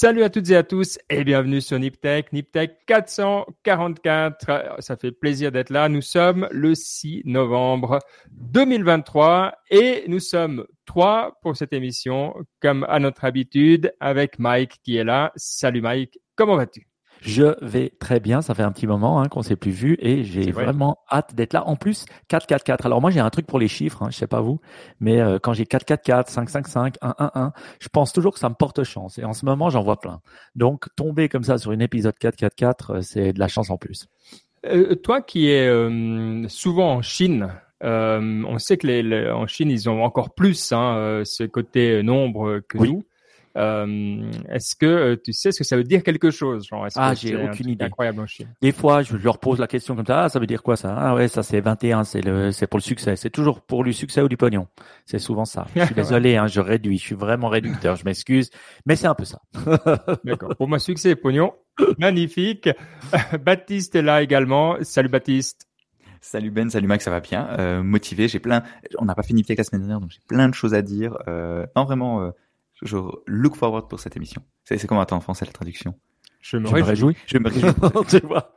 Salut à toutes et à tous et bienvenue sur NipTech, NipTech 444. Ça fait plaisir d'être là. Nous sommes le 6 novembre 2023 et nous sommes trois pour cette émission, comme à notre habitude, avec Mike qui est là. Salut Mike, comment vas-tu? Je vais très bien, ça fait un petit moment hein, qu'on s'est plus vu et j'ai vraiment hâte d'être là. En plus, 4-4-4. Alors moi j'ai un truc pour les chiffres, hein, je sais pas vous, mais euh, quand j'ai 4-4-4, 5-5-5, 1-1-1, je pense toujours que ça me porte chance. Et en ce moment j'en vois plein. Donc tomber comme ça sur une épisode 4-4-4, euh, c'est de la chance en plus. Euh, toi qui es souvent en Chine, on sait que les, en Chine ils ont encore plus hein, ce côté nombre que nous. Euh, est-ce que euh, tu sais ce que ça veut dire quelque chose genre, Ah, j'ai aucune idée. Incroyable en Chine. Des fois, je leur pose la question comme ça. Ah, ça veut dire quoi ça? Ah ouais, ça c'est 21. C'est le, c'est pour le succès. C'est toujours pour le succès ou du pognon. C'est souvent ça. Je suis désolé, hein, je réduis. Je suis vraiment réducteur. Je m'excuse, mais c'est un peu ça. D'accord. Pour moi, succès et pognon. Magnifique. Baptiste est là également. Salut Baptiste. Salut Ben, salut Max, ça va bien? Euh, motivé, j'ai plein. On n'a pas fini la semaine dernière, donc j'ai plein de choses à dire. Euh, non, vraiment. Euh je look forward pour cette émission. C'est comment en français la traduction je me, réjouis. Je me réjouis. tu vois.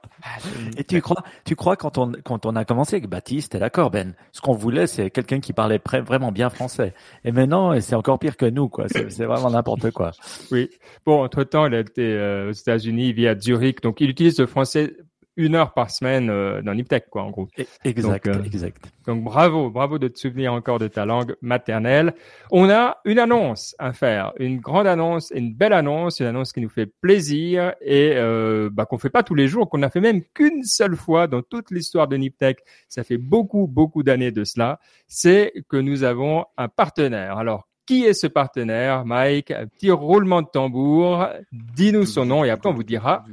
Et tu crois, tu crois quand on quand on a commencé avec Baptiste, d'accord Ben, ce qu'on voulait c'est quelqu'un qui parlait vraiment bien français. Et maintenant c'est encore pire que nous quoi. C'est vraiment n'importe quoi. Oui. Bon, entre temps il a été euh, aux États-Unis, il vit à Zurich, donc il utilise le français une heure par semaine euh, dans Niptech, quoi, en gros. E, exact, donc, euh, exact. Donc bravo, bravo de te souvenir encore de ta langue maternelle. On a une annonce à faire, une grande annonce, une belle annonce, une annonce qui nous fait plaisir et euh, bah, qu'on fait pas tous les jours, qu'on a fait même qu'une seule fois dans toute l'histoire de Niptech. Ça fait beaucoup, beaucoup d'années de cela. C'est que nous avons un partenaire. Alors qui est ce partenaire, Mike? Petit roulement de tambour. Dis-nous son nom et après on vous dira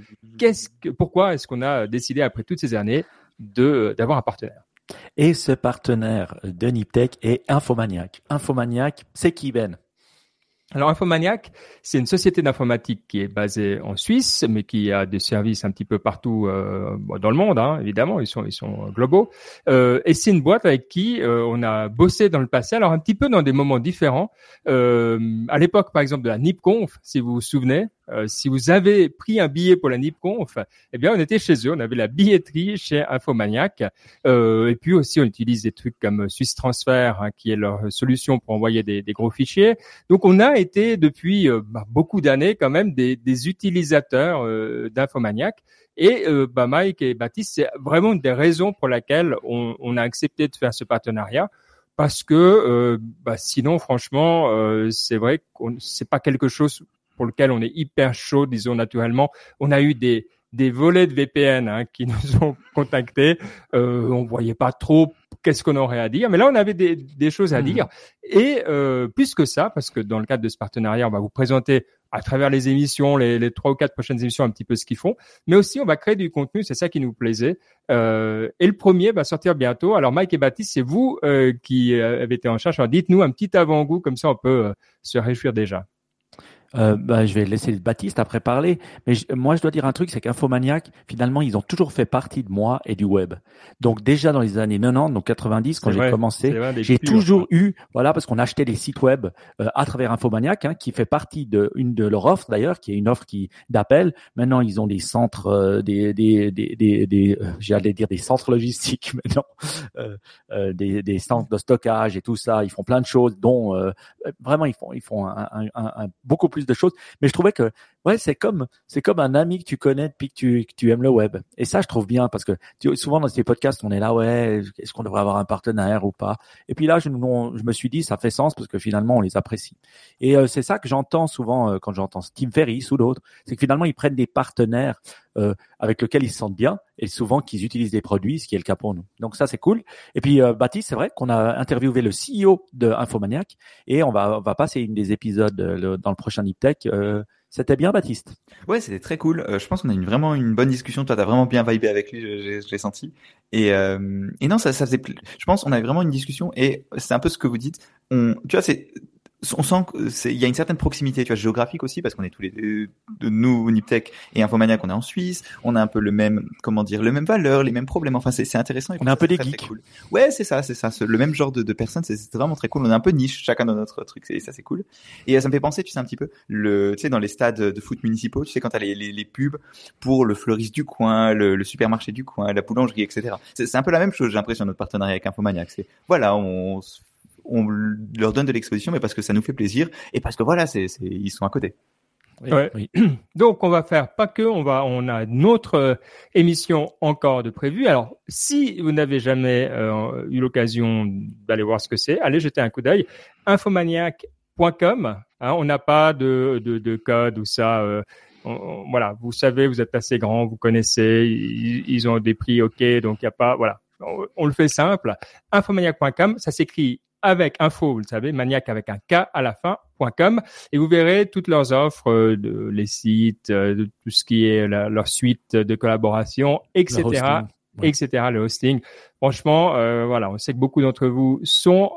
pourquoi est-ce qu'on a décidé après toutes ces années de d'avoir un partenaire. Et ce partenaire de Niptech est Infomaniac. Infomaniac, c'est qui Ben? Alors Infomaniac, c'est une société d'informatique qui est basée en Suisse, mais qui a des services un petit peu partout euh, dans le monde, hein, évidemment, ils sont ils sont globaux. Euh, et c'est une boîte avec qui euh, on a bossé dans le passé, alors un petit peu dans des moments différents. Euh, à l'époque, par exemple, de la NIPConf, si vous vous souvenez, euh, si vous avez pris un billet pour la NIPConf, eh bien, on était chez eux, on avait la billetterie chez Infomaniac. Euh, et puis aussi, on utilise des trucs comme Swiss Transfer, hein, qui est leur solution pour envoyer des, des gros fichiers. Donc, on a été depuis euh, bah, beaucoup d'années quand même des, des utilisateurs euh, d'Infomaniac. Et bah, Mike et Baptiste, c'est vraiment une des raisons pour laquelle on, on, a accepté de faire ce partenariat parce que bah, sinon, franchement, c'est vrai que c'est pas quelque chose pour lequel on est hyper chaud, disons naturellement. On a eu des des volets de VPN hein, qui nous ont contactés. Euh, on voyait pas trop qu'est-ce qu'on aurait à dire, mais là on avait des, des choses à mmh. dire. Et euh, plus que ça, parce que dans le cadre de ce partenariat, on va vous présenter à travers les émissions, les, trois ou quatre prochaines émissions, un petit peu ce qu'ils font, mais aussi on va créer du contenu. C'est ça qui nous plaisait. Euh, et le premier va sortir bientôt. Alors Mike et Baptiste, c'est vous euh, qui avez été en charge. Alors dites-nous un petit avant-goût, comme ça on peut se réjouir déjà. Euh, bah, je vais laisser Baptiste après parler. Mais moi, je dois dire un truc, c'est qu'Infomaniac, finalement, ils ont toujours fait partie de moi et du web. Donc déjà dans les années 90, donc 90, quand j'ai commencé, j'ai toujours eu, voilà, parce qu'on achetait des sites web euh, à travers Infomaniac, hein, qui fait partie de une de leurs offres d'ailleurs, qui est une offre qui d'appel. Maintenant, ils ont des centres, euh, des, des, des, des, des euh, j'allais dire des centres logistiques maintenant, des, des centres de stockage et tout ça. Ils font plein de choses, dont vraiment ils font, ils font un, un, un beaucoup plus de choses. Mais je trouvais que ouais, c'est comme c'est comme un ami que tu connais depuis que tu, que tu aimes le web. Et ça, je trouve bien parce que souvent dans ces podcasts, on est là, ouais, est-ce qu'on devrait avoir un partenaire ou pas? Et puis là, je, je me suis dit, ça fait sens parce que finalement, on les apprécie. Et euh, c'est ça que j'entends souvent euh, quand j'entends Tim Ferriss ou d'autres, c'est que finalement, ils prennent des partenaires euh, avec lesquels ils se sentent bien et souvent qu'ils utilisent des produits, ce qui est le cas pour nous. Donc ça, c'est cool. Et puis Baptiste, c'est vrai qu'on a interviewé le CEO de Infomaniac et on va on va passer une des épisodes dans le prochain Deep Tech c'était bien, Baptiste? Ouais, c'était très cool. Euh, je pense qu'on a eu vraiment une bonne discussion. Toi, t'as vraiment bien vibé avec lui, je, senti. Et, euh, et non, ça, ça faisait. Je pense qu'on avait vraiment une discussion et c'est un peu ce que vous dites. On, tu vois, c'est on sent qu'il y a une certaine proximité, tu vois, géographique aussi, parce qu'on est tous les deux, de nous, Niptech et Infomaniac, on est en Suisse, on a un peu le même, comment dire, le même valeur, les mêmes problèmes. Enfin, c'est intéressant. on est un peu des geeks. Cool. Ouais, c'est ça, c'est ça, le même genre de, de personnes, c'est vraiment très cool. On est un peu niche, chacun dans notre truc, et ça c'est cool. Et euh, ça me fait penser, tu sais, un petit peu, le, tu sais, dans les stades de foot municipaux, tu sais, quand t'as les, les, les pubs pour le fleuriste du coin, le, le supermarché du coin, la boulangerie, etc. C'est un peu la même chose, j'ai l'impression, notre partenariat avec Infomaniac. C'est, voilà, on on leur donne de l'exposition, mais parce que ça nous fait plaisir et parce que voilà, c'est, ils sont à côté. Oui, Donc on va faire pas que, on va, on a une autre euh, émission encore de prévue. Alors si vous n'avez jamais euh, eu l'occasion d'aller voir ce que c'est, allez jeter un coup d'œil. Infomaniac.com. Hein, on n'a pas de, de, de, code ou ça. Euh, voilà, vous savez, vous êtes assez grand, vous connaissez, ils, ont des prix ok, donc il n'y a pas, voilà, on, on, le fait simple. Infomaniac.com, ça s'écrit avec info, vous le savez, maniac avec un K à la fin.com et vous verrez toutes leurs offres, euh, de, les sites, euh, de tout ce qui est leur suite de collaboration, etc. etc. Le hosting. Franchement, euh, voilà, on sait que beaucoup d'entre vous sont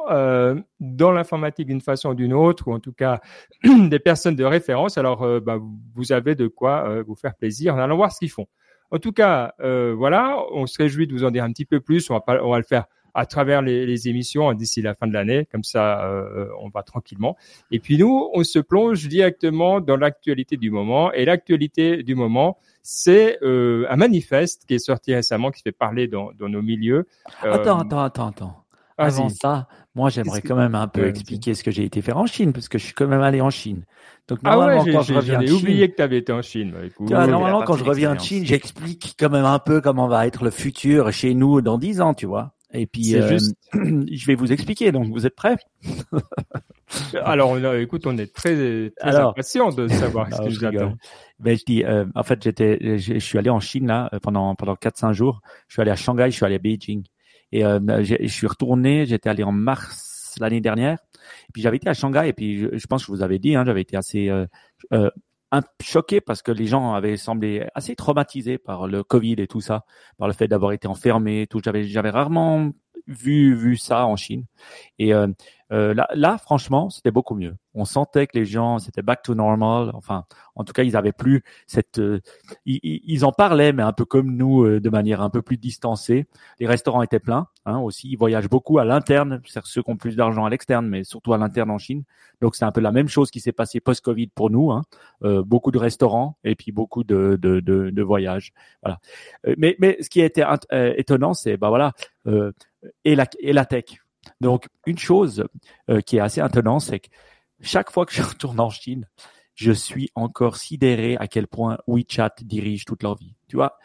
dans l'informatique d'une façon ou d'une autre, ou en tout cas des personnes de référence. Alors, bah, vous avez de quoi vous faire plaisir en allant voir ce qu'ils font. En tout cas, voilà, on se réjouit de vous en dire un petit peu plus. On va, pas, on va le faire à travers les, les émissions d'ici la fin de l'année. Comme ça, euh, on va tranquillement. Et puis nous, on se plonge directement dans l'actualité du moment. Et l'actualité du moment, c'est euh, un manifeste qui est sorti récemment, qui fait parler dans, dans nos milieux. Euh, attends, attends, attends, attends. Avant ça, moi, j'aimerais quand même un peu expliquer ce que j'ai été faire en Chine, parce que je suis quand même allé en Chine. Donc, ah normalement, quand je reviens de Chine, oublié que tu avais été en Chine. Bah, normalement, quand je reviens de Chine, j'explique quand même un peu comment va être le futur chez nous dans dix ans, tu vois. Et puis, euh, juste... je vais vous expliquer. Donc, vous êtes prêts? Alors, écoute, on est très, très impatient de savoir ce qui nous attend. Ben, je dis, euh, en fait, j'étais, je, suis allé en Chine là euh, pendant pendant quatre cinq jours. Je suis allé à Shanghai, je suis allé à Beijing, et euh, je suis retourné. J'étais allé en mars l'année dernière. Et puis j'avais été à Shanghai, et puis je, je pense que je vous avais dit, hein, j'avais été assez euh, euh, choqué parce que les gens avaient semblé assez traumatisés par le Covid et tout ça, par le fait d'avoir été enfermés. Tout, j'avais, j'avais rarement vu vu ça en Chine. Et euh, euh, là, là, franchement, c'était beaucoup mieux. On sentait que les gens, c'était back to normal. Enfin, en tout cas, ils avaient plus cette. Euh, ils, ils, en parlaient, mais un peu comme nous, euh, de manière un peu plus distancée. Les restaurants étaient pleins, hein, aussi. Ils voyagent beaucoup à l'interne, c'est ceux qui ont plus d'argent à l'externe, mais surtout à l'interne en Chine. Donc, c'est un peu la même chose qui s'est passé post-Covid pour nous. Hein. Euh, beaucoup de restaurants et puis beaucoup de, de, de, de voyages. Voilà. mais, mais ce qui a été étonnant, c'est bah voilà, et la et la tech. Donc, une chose euh, qui est assez étonnante, c'est que chaque fois que je retourne en Chine, je suis encore sidéré à quel point WeChat dirige toute leur vie. Tu vois,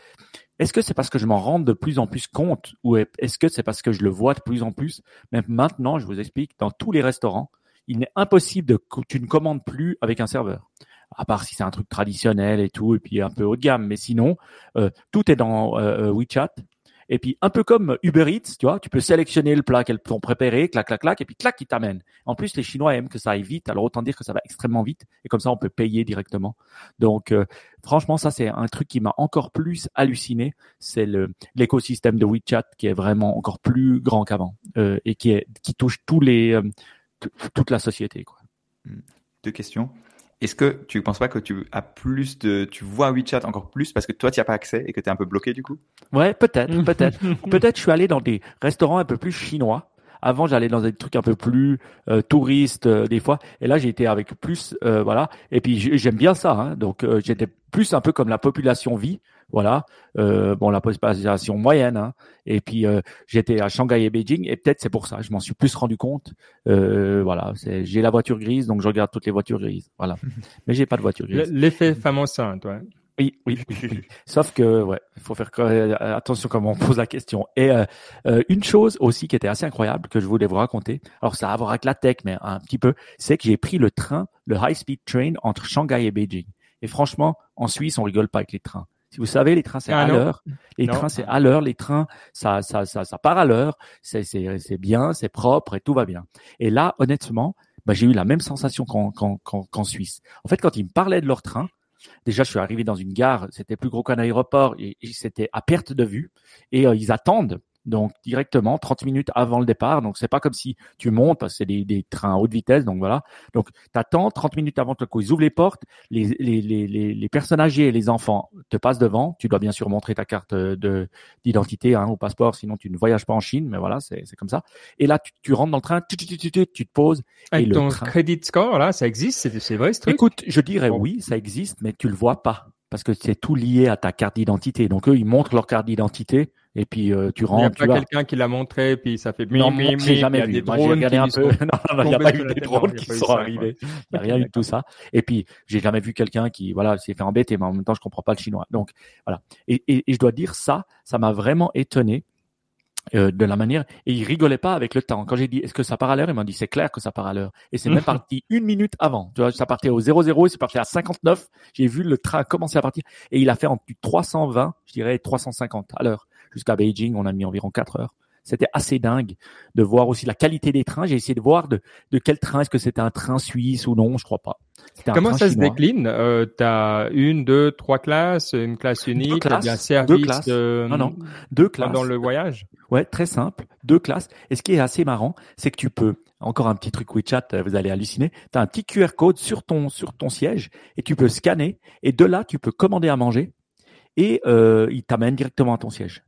est-ce que c'est parce que je m'en rends de plus en plus compte ou est-ce que c'est parce que je le vois de plus en plus? Même maintenant, je vous explique, dans tous les restaurants, il n'est impossible de que tu ne commandes plus avec un serveur. À part si c'est un truc traditionnel et tout, et puis un peu haut de gamme. Mais sinon, euh, tout est dans euh, WeChat. Et puis, un peu comme Uber Eats, tu vois, tu peux sélectionner le plat qu'elles t'ont préparé, clac, clac, clac, et puis clac, ils t'amènent. En plus, les Chinois aiment que ça aille vite, alors autant dire que ça va extrêmement vite, et comme ça, on peut payer directement. Donc, euh, franchement, ça, c'est un truc qui m'a encore plus halluciné. C'est le l'écosystème de WeChat qui est vraiment encore plus grand qu'avant, euh, et qui est qui touche tous les euh, toute la société, quoi. Deux questions. Est-ce que tu ne penses pas que tu as plus de, tu vois WeChat encore plus parce que toi tu n'y as pas accès et que tu es un peu bloqué du coup? Ouais, peut-être, peut-être. peut-être je suis allé dans des restaurants un peu plus chinois. Avant, j'allais dans des trucs un peu plus euh, touristes euh, des fois, et là j'ai été avec plus, euh, voilà. Et puis j'aime bien ça, hein. donc euh, j'étais plus un peu comme la population vit. Voilà. Euh, bon, la population moyenne. Hein. Et puis euh, j'étais à Shanghai et Beijing, et peut-être c'est pour ça. Je m'en suis plus rendu compte. Euh, voilà. J'ai la voiture grise, donc je regarde toutes les voitures grises. Voilà. Mais j'ai pas de voiture grise. L'effet femme enceinte, ouais. Oui, oui, oui, Sauf que, ouais, il faut faire attention comment on pose la question. Et euh, euh, une chose aussi qui était assez incroyable que je voulais vous raconter. Alors ça a à voir avec la tech, mais un petit peu, c'est que j'ai pris le train, le high speed train entre Shanghai et Beijing. Et franchement, en Suisse, on rigole pas avec les trains. Si vous savez, les trains c'est ah, à l'heure. Les trains c'est à l'heure. Les trains ça ça ça, ça part à l'heure. C'est c'est c'est bien, c'est propre et tout va bien. Et là, honnêtement, bah, j'ai eu la même sensation qu'en qu'en qu'en Suisse. En fait, quand ils me parlaient de leur train, déjà je suis arrivé dans une gare, c'était plus gros qu'un aéroport et, c'était à perte de vue et euh, ils attendent Donc directement 30 minutes avant le départ. Donc c'est pas comme si tu montes parce que c'est des, des, trains à haute vitesse. Donc voilà. Donc tu attends 30 minutes avant que ils ouvrent les portes. Les, les, les, les, personnes âgées et les enfants te passent devant. Tu dois bien sûr montrer ta carte de d'identité hein, au passeport, sinon tu ne voyages pas en Chine. Mais voilà, c'est comme ça. Et là tu, tu, rentres dans le train, tu, tu, tu, tu, tu te poses. et ton le credit score là, ça existe, c'est vrai ce truc? Écoute, je dirais oui, ça existe, mais tu le vois pas parce que c'est tout lié à ta carte d'identité. Donc eux, ils montrent leur carte d'identité et puis euh, tu rentres. Il n'y a pas quelqu'un qui l'a montré, puis ça fait. Non, mi, j'ai jamais vu. Moi, j'ai regardé un peu. non, il n'y a pas eu des drones qui sont arrivés. Il n'y a rien eu de tout ça. Et puis, j'ai jamais vu quelqu'un qui, voilà, s'est fait embêter, mais en même temps, je comprends pas le chinois. Donc, voilà. Et, et, et je dois dire ça, ça m'a vraiment étonné euh, de la manière et il rigolait pas avec le temps. Quand j'ai dit est-ce que ça part à l'heure, il m'a dit c'est clair que ça part à l'heure. Et c'est même parti une minute avant. Tu vois, ça partait au 00 et c'est parti à 59. J'ai vu le train commencer à partir et il a fait en plus 320, je dirais 350 à l'heure jusqu'à Beijing. On a mis environ 4 heures. C'était assez dingue de voir aussi la qualité des trains. J'ai essayé de voir de, de quel train, est-ce que c'était un train suisse ou non, je crois pas. Comment ça se décline? Euh, Tu as une, deux, trois classes, une classe unique, deux classes, un service deux classes. non, non, deux classes. Pendant le voyage? Ouais, très simple, deux classes. Et ce qui est assez marrant, c'est que tu peux, encore un petit truc WeChat, vous allez halluciner, tu as un petit QR code sur ton, sur ton siège et tu peux scanner et de là, tu peux commander à manger et euh, il t'amène directement à ton siège.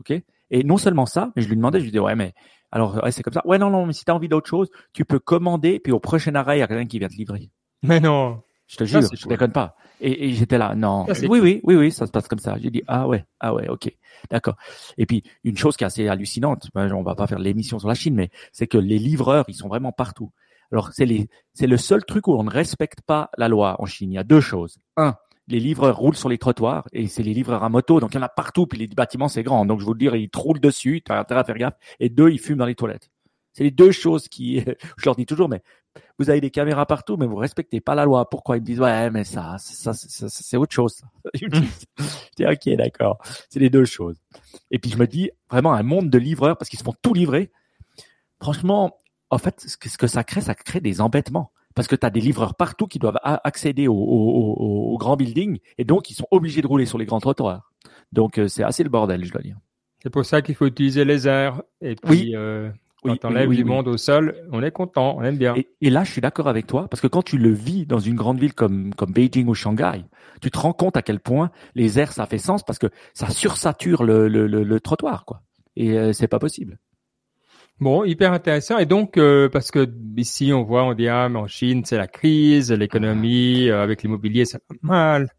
Ok et non seulement ça, mais je lui demandais, je lui disais, ouais, mais alors c'est comme ça. Ouais, non, non, mais si tu as envie d'autre chose, tu peux commander, puis au prochain arrêt, il y a quelqu'un qui vient te livrer. Mais non. Je te jure, je déconne pas. Et, et j'étais là, non. oui, oui, oui, oui, ça se passe comme ça. J'ai dit, ah ouais, ah ouais, ok, d'accord. Et puis une chose qui est assez hallucinante, ben, on va pas faire l'émission sur la Chine, mais c'est que les livreurs, ils sont vraiment partout. Alors c'est les, c'est le seul truc où on ne respecte pas la loi en Chine. Il y a deux choses. Un, les livreurs roulent sur les trottoirs et c'est les livreurs à moto, donc il y en a partout. Puis les bâtiments c'est grand, donc je vous le dire, ils roulent dessus, tu as intérêt à faire gaffe. Et deux, ils fument dans les toilettes. C'est les deux choses qui, je leur dis toujours, mais vous avez des caméras partout, mais vous respectez pas la loi. Pourquoi ils me disent ouais, mais ça, ça, c'est autre chose. je dis ok, d'accord. C'est les deux choses. Et puis je me dis vraiment un monde de livreurs parce qu'ils se font tout livrer. Franchement, en fait, ce que ça crée, ça crée des embêtements parce que tu as des livreurs partout qui doivent accéder au, au, au, grand building et donc ils sont obligés de rouler sur les grands trottoirs. Donc euh, c'est assez le bordel, je dois dire. C'est pour ça qu'il faut utiliser les airs et puis oui. euh, quand on lève du monde au sol, on est content, on aime bien. Et, là, je suis d'accord avec toi, parce que quand tu le vis dans une grande ville comme, comme Beijing ou Shanghai, tu te rends compte à quel point les airs, ça fait sens, parce que ça sursature le, le, le, trottoir, quoi. Et euh, c'est pas possible. Bon, hyper intéressant. Et donc, euh, parce que ici, on voit, on dit, ah, mais en Chine, c'est la crise, l'économie, euh, avec l'immobilier, ça va mal.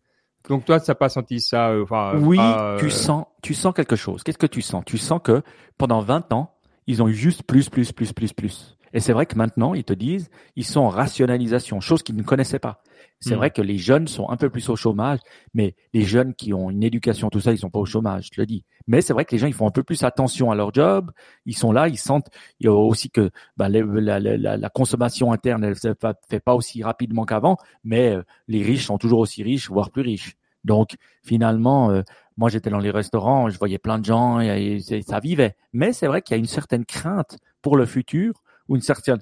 Donc toi, ça pas senti ça enfin, Oui, tu sens, tu sens quelque chose. Qu'est-ce que tu sens? Tu sens que pendant 20 ans, ils ont eu juste plus, plus, plus, plus, plus. Et c'est vrai que maintenant, ils te disent, ils sont en rationalisation, chose qu'ils ne connaissaient pas. C'est hmm. vrai que les jeunes sont un peu plus au chômage, mais les jeunes qui ont une éducation, tout ça, ils sont pas au chômage, je te le dis. Mais c'est vrai que les gens, ils font un peu plus attention à leur job. Ils sont là, ils sentent il y a aussi que bah, la, la, la, consommation interne, elle ne fait pas aussi rapidement qu'avant, mais euh, les riches sont toujours aussi riches, voire plus riches. Donc finalement, euh, moi j'étais dans les restaurants, je voyais plein de gens et, ça vivait. Mais c'est vrai qu'il y a une certaine crainte pour le futur ou une certaine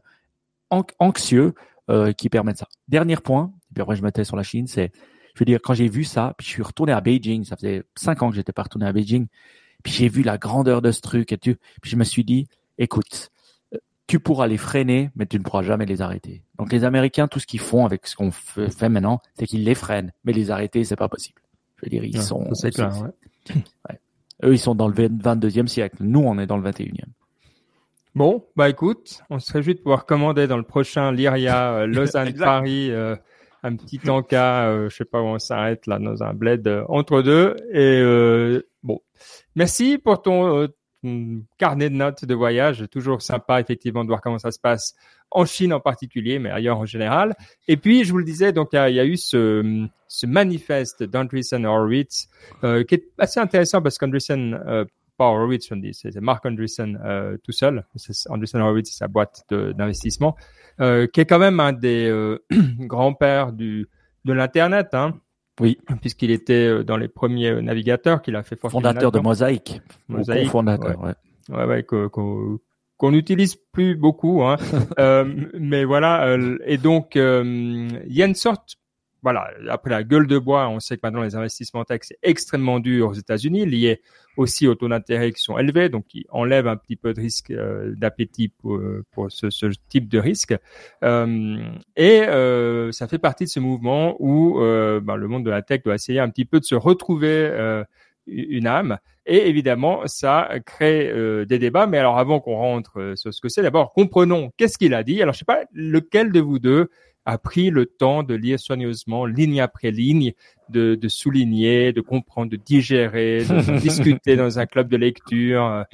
anxieux euh, qui permet ça. Dernier point, et puis après je mettais sur la Chine, c'est, je veux dire, quand j'ai vu ça, puis je suis retourné à Beijing, ça faisait cinq ans que j'étais pas retourné à Beijing, puis j'ai vu la grandeur de ce truc et tout, puis je me suis dit, écoute, tu pourras les freiner, mais tu ne pourras jamais les arrêter. Donc les Américains, tout ce qu'ils font avec ce qu'on fait maintenant, c'est qu'ils les freinent, mais les arrêter, c'est pas possible. Je veux dire, ils sont. ouais. Eux, ils sont dans le 22e siècle. Nous, on est dans le 21e. Bon, bah écoute, on se réjouit de pouvoir commander dans le prochain Lyria euh, Lausanne-Paris euh, un petit tanka, euh, je sais pas où on s'arrête là, dans un bled entre deux. Et bon, merci pour ton carnet de notes de voyage. Toujours sympa, effectivement, de voir comment ça se passe en Chine en particulier, mais ailleurs en général. Et puis, je vous le disais, donc il y, a eu ce, ce manifeste d'Andreessen Horowitz euh, qui est assez intéressant parce qu'Andreessen, euh, pas Horowitz, c'est Mark Andreessen euh, tout seul. Andreessen Horowitz, c'est sa boîte d'investissement, euh, qui est quand même un des euh, grands-pères de l'internet. Hein. Oui. Puisqu'il était dans les premiers navigateurs qu'il a fait Fondateur de Mosaïque. Mosaïque. Fondateur, ouais. Ouais, ouais, qu'on n'utilise plus beaucoup. Hein. euh, mais voilà. Euh, et donc, il y a une sorte voilà, après la gueule de bois, on sait que maintenant les investissements tech c'est extrêmement dur aux États-Unis, lié aussi aux taux d'intérêt qui sont élevés, donc qui enlèvent un petit peu de risque euh, d'appétit pour, pour ce, ce, type de risque. Euh, et euh, ça fait partie de ce mouvement où euh, ben, le monde de la tech doit essayer un petit peu de se retrouver euh, une âme. Et évidemment, ça crée des débats. Mais alors, avant qu'on rentre sur ce que c'est, d'abord comprenons qu'est-ce qu'il a dit. Alors, je sais pas lequel de vous deux a pris le temps de lire soigneusement, ligne après ligne, de, de souligner, de comprendre, de digérer, de discuter dans un club de lecture.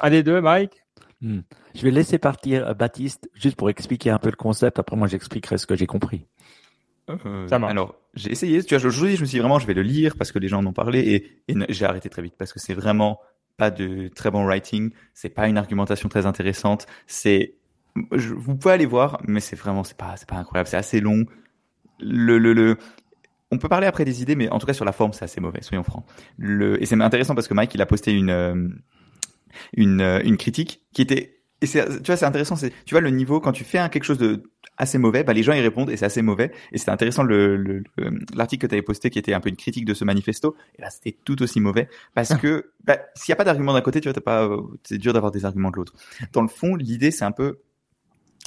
Un des deux, Mike? Hmm. Je vais laisser partir euh, Baptiste juste pour expliquer un peu le concept. Après, moi, j'expliquerai ce que j'ai compris. Euh, Ça Alors, j'ai essayé. Tu vois, aujourd'hui, je me suis dit vraiment, je vais le lire parce que les gens en ont parlé et, et j'ai arrêté très vite parce que c'est vraiment pas de très bon writing. C'est pas une argumentation très intéressante. C'est vous pouvez aller voir, mais c'est vraiment, c'est pas, pas incroyable, c'est assez long. Le, le, on peut parler après des idées, mais en tout cas sur la forme, c'est assez mauvais, soyons francs. Et c'est intéressant parce que Mike, il a posté une, euh, une, euh, une critique qui était, et tu vois, c'est intéressant, tu vois, le niveau, quand tu fais quelque chose de assez mauvais, bah, les gens y répondent et c'est assez mauvais. Et c'était intéressant le, l'article que tu avais posté qui était un peu une critique de ce manifesto. Et là, c'était tout aussi mauvais parce que, bah, s'il y a pas d'argument d'un côté, tu vois, pas, c'est dur d'avoir des arguments de l'autre. Dans le fond, l'idée, c'est un peu,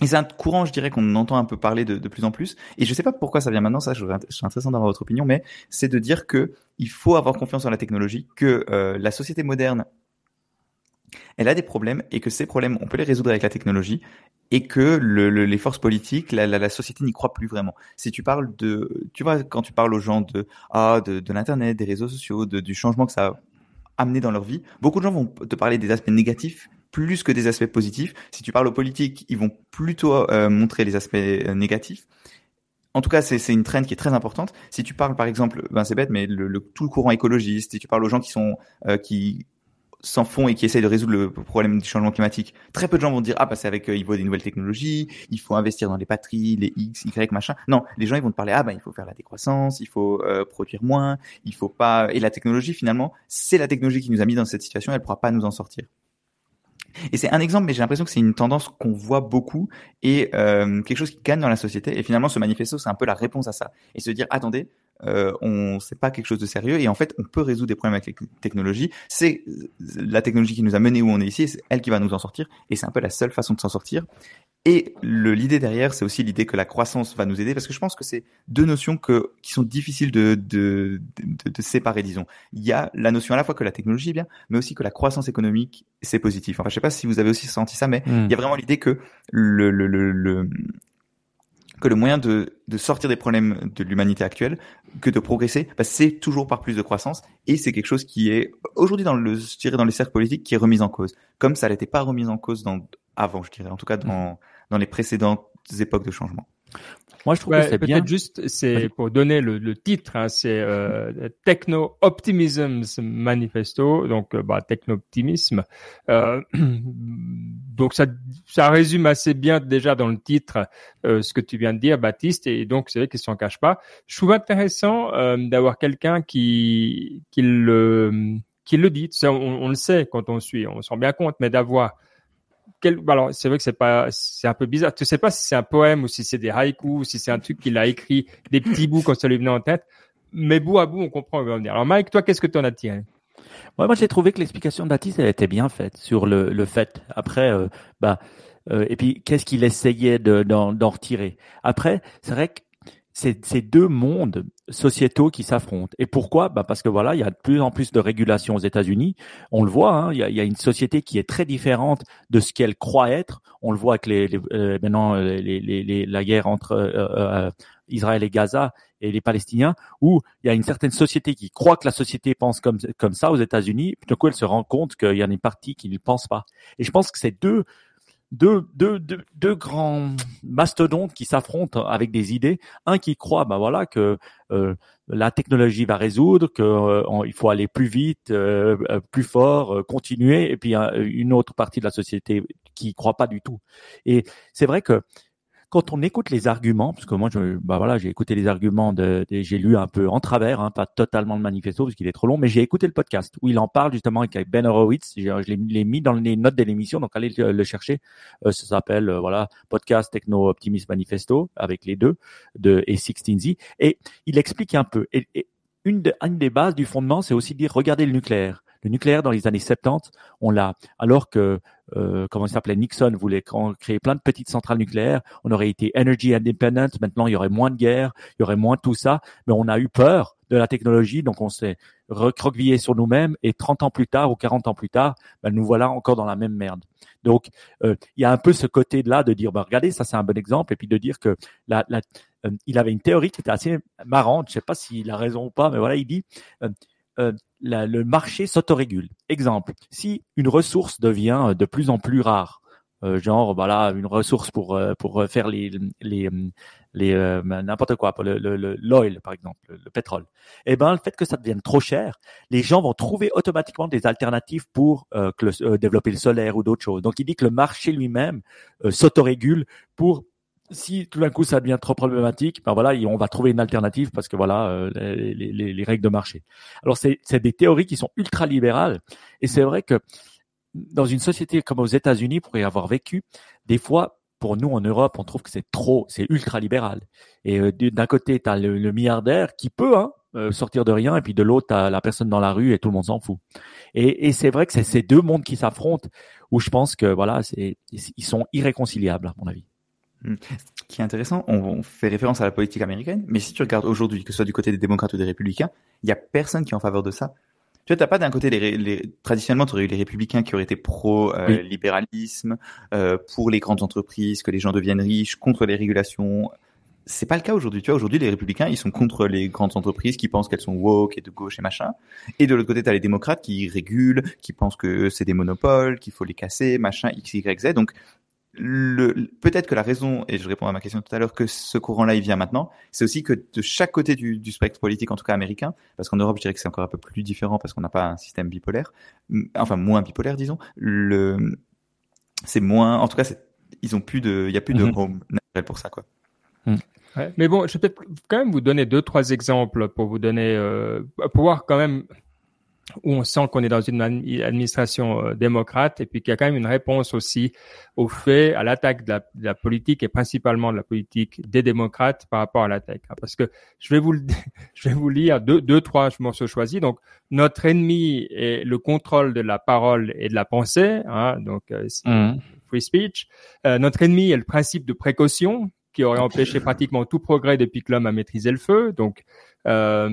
et c'est un courant, je dirais, qu'on entend un peu parler de, plus en plus. Et je sais pas pourquoi ça vient maintenant, ça, je, suis intéressant d'avoir votre opinion, mais c'est de dire que il faut avoir confiance en la technologie, que euh, la société moderne, elle a des problèmes et que ces problèmes, on peut les résoudre avec la technologie et que le, les forces politiques, la, société n'y croit plus vraiment. Si tu parles de, tu vois, quand tu parles aux gens de ah de, l'internet, des réseaux sociaux, du changement que ça a amené dans leur vie, beaucoup de gens vont te parler des aspects négatifs plus que des aspects positifs. Si tu parles aux politiques, ils vont plutôt euh, montrer les aspects euh, négatifs. En tout cas, c'est une trend qui est très importante. Si tu parles, par exemple, ben c'est bête, mais tout le courant écologiste, si tu parles aux gens qui sont euh, qui s'en font et qui essayent de résoudre le problème du changement climatique, très peu de gens vont dire ah bah c'est avec il faut des nouvelles technologies, il faut investir dans les batteries, les X, Y, machin. Non, les gens ils vont te parler ah bah il faut faire la décroissance, il faut produire moins, il faut pas et la technologie finalement c'est la technologie qui nous a mis dans cette situation, elle pourra pas nous en sortir. Et c'est un exemple, mais j'ai l'impression que c'est une tendance qu'on voit beaucoup et euh, quelque chose qui gagne dans la société. Et finalement, ce manifesto, c'est un peu la réponse à ça. Et se dire, attendez, euh, on c'est pas quelque chose de sérieux et en fait, on peut résoudre des problèmes avec les technologies. C'est la technologie qui nous a mené où on est ici, c'est elle qui va nous en sortir. Et c'est un peu la seule façon de s'en sortir. Et l'idée derrière, c'est aussi l'idée que la croissance va nous aider, parce que je pense que c'est deux notions que, qui sont difficiles de, de, de, de, séparer, disons. Il y a la notion à la fois que la technologie est bien, mais aussi que la croissance économique, c'est positif. Enfin, je sais pas si vous avez aussi senti ça, mais hmm. il y a vraiment l'idée que le, le, le, le, que le moyen de, de sortir des problèmes de l'humanité actuelle, que de progresser, bah, c'est toujours par plus de croissance, et c'est quelque chose qui est aujourd'hui dans le, je dirais dans les cercles politiques, qui est remis en cause, comme ça n'était pas remis en cause dans avant, je dirais, en tout cas dans hmm dans les précédentes époques de changement. Moi, je trouve que c'est bien. juste, c'est pour donner le, le titre, hein, c'est euh, Techno Optimism Manifesto, donc euh, bah, techno optimisme. Euh, donc ça, ça résume assez bien déjà dans le titre euh, ce que tu viens de dire, Baptiste, et donc c'est vrai qu'il s'en cache pas. Je trouve intéressant euh, d'avoir quelqu'un qui qui le qui le dit. On, on, le sait quand on suit, on s'en rend bien compte, mais d'avoir alors c'est vrai que c'est pas, c'est un peu bizarre. Tu sais pas si c'est un poème ou si c'est des haïkus ou si c'est un truc qu'il a écrit des petits bouts quand ça lui venait en tête. Mais bout à bout, on comprend. Alors Mike, toi, qu'est-ce que tu en as tiré? Ouais, Moi, j'ai trouvé que l'explication de Baptiste, elle était bien faite sur le, le fait. Après, euh, bah, euh, et puis qu'est-ce qu'il essayait d'en retirer? Après, c'est vrai que ces deux mondes sociétaux qui s'affrontent. Et pourquoi? Bah Parce que voilà, il y a de plus en plus de régulations aux États-Unis. On le voit, hein, il, y a, il, y a, une société qui est très différente de ce qu'elle croit être. On le voit avec les, les euh, maintenant euh, les, les, la guerre entre euh, Israël et Gaza et les Palestiniens, où il y a une certaine société qui croit que la société pense comme comme ça aux États-Unis. Puis d'un coup, elle se rend compte qu'il y a une partie qui ne pense pas. Et je pense que ces deux deux, deux, deux, deux grands mastodontes qui s'affrontent avec des idées. Un qui croit, ben voilà, que euh, la technologie va résoudre, qu'il euh, faut aller plus vite, euh, plus fort, continuer, et puis une autre partie de la société qui croit pas du tout. Et c'est vrai que quand on écoute les arguments, parce que moi, je, bah voilà, j'ai écouté les arguments de, j'ai lu un peu en travers, hein, pas totalement le manifesto parce qu'il est trop long, mais j'ai écouté le podcast où il en parle justement avec Ben Horowitz. Je l'ai mis dans les notes de l'émission, donc allez le, chercher. Euh, ça s'appelle euh, voilà podcast Techno Optimist Manifesto avec les deux de et 16Z et il explique un peu. Et, une, une des bases du fondement, c'est aussi de dire regardez le nucléaire. Le nucléaire, dans les années 70, on l'a, alors que, euh, comment s'appelait, Nixon voulait créer plein de petites centrales nucléaires, on aurait été energy independent, maintenant il y aurait moins de guerre, il y aurait moins de tout ça, mais on a eu peur de la technologie, donc on s'est recroquevillé sur nous-mêmes, et 30 ans plus tard ou 40 ans plus tard, ben, nous voilà encore dans la même merde. Donc, euh, il y a un peu ce côté-là de dire, bah, regardez, ça c'est un bon exemple, et puis de dire que euh, il avait une théorie qui était assez marrante, je sais pas s'il a raison ou pas, mais voilà, il dit, euh, euh, le marché s'autorégule. Exemple, si une ressource devient de plus en plus rare, euh, genre voilà une ressource pour euh, pour faire les les les n'importe quoi, le l'oil par exemple, le, pétrole. Eh ben le fait que ça devienne trop cher, les gens vont trouver automatiquement des alternatives pour développer le solaire ou d'autres choses. Donc il dit que le marché lui-même s'autorégule pour si tout d'un coup ça devient trop problématique, ben voilà, on va trouver une alternative parce que voilà euh, les, règles de marché. Alors c'est des théories qui sont ultra libérales et c'est vrai que dans une société comme aux États-Unis, pour y avoir vécu, des fois pour nous en Europe, on trouve que c'est trop, c'est ultra libéral. Et euh, d'un côté, tu as le, milliardaire qui peut hein, euh, sortir de rien, et puis de l'autre, tu as la personne dans la rue et tout le monde s'en fout. Et, et c'est vrai que c'est ces deux mondes qui s'affrontent où je pense que voilà, ils sont irréconciliables à mon avis. Hmm. Ce qui est intéressant, on, fait référence à la politique américaine, mais si tu regardes aujourd'hui, que ce soit du côté des démocrates ou des républicains, il y a personne qui est en faveur de ça. Tu vois, t'as pas d'un côté les, les traditionnellement, tu aurais eu les républicains qui auraient été pro euh, libéralisme, euh, pour les grandes entreprises, que les gens deviennent riches, contre les régulations. C'est pas le cas aujourd'hui. Tu vois, aujourd'hui, les républicains, ils sont contre les grandes entreprises qui pensent qu'elles sont woke et de gauche et machin. Et de l'autre côté, t'as les démocrates qui régulent, qui pensent que c'est des monopoles, qu'il faut les casser, machin, x, y, z. Donc, le, peut-être que la raison, et je réponds à ma question tout à l'heure, que ce courant-là, il vient maintenant, c'est aussi que de chaque côté du, du, spectre politique, en tout cas américain, parce qu'en Europe, je dirais que c'est encore un peu plus différent parce qu'on n'a pas un système bipolaire, enfin moins bipolaire, disons, le, c'est moins, en tout cas, ils ont plus de, il y a plus de mm-hmm. home naturel pour ça, quoi. Mm. Ouais, mais bon, je vais peut-être quand même vous donner deux, trois exemples pour vous donner, euh, pour voir quand même où on sent qu'on est dans une administration euh, démocrate et puis qu'il y a quand même une réponse aussi au fait, à l'attaque de, la, politique et principalement de la politique des démocrates par rapport à l'attaque. Parce que je vais vous le, je vais vous lire deux, deux, trois morceaux choisis. Donc, notre ennemi est le contrôle de la parole et de la pensée, hein, donc euh, mmh. free speech. Euh, notre ennemi est le principe de précaution qui aurait empêché pratiquement tout progrès depuis que l'homme a maîtrisé le feu. Donc, euh,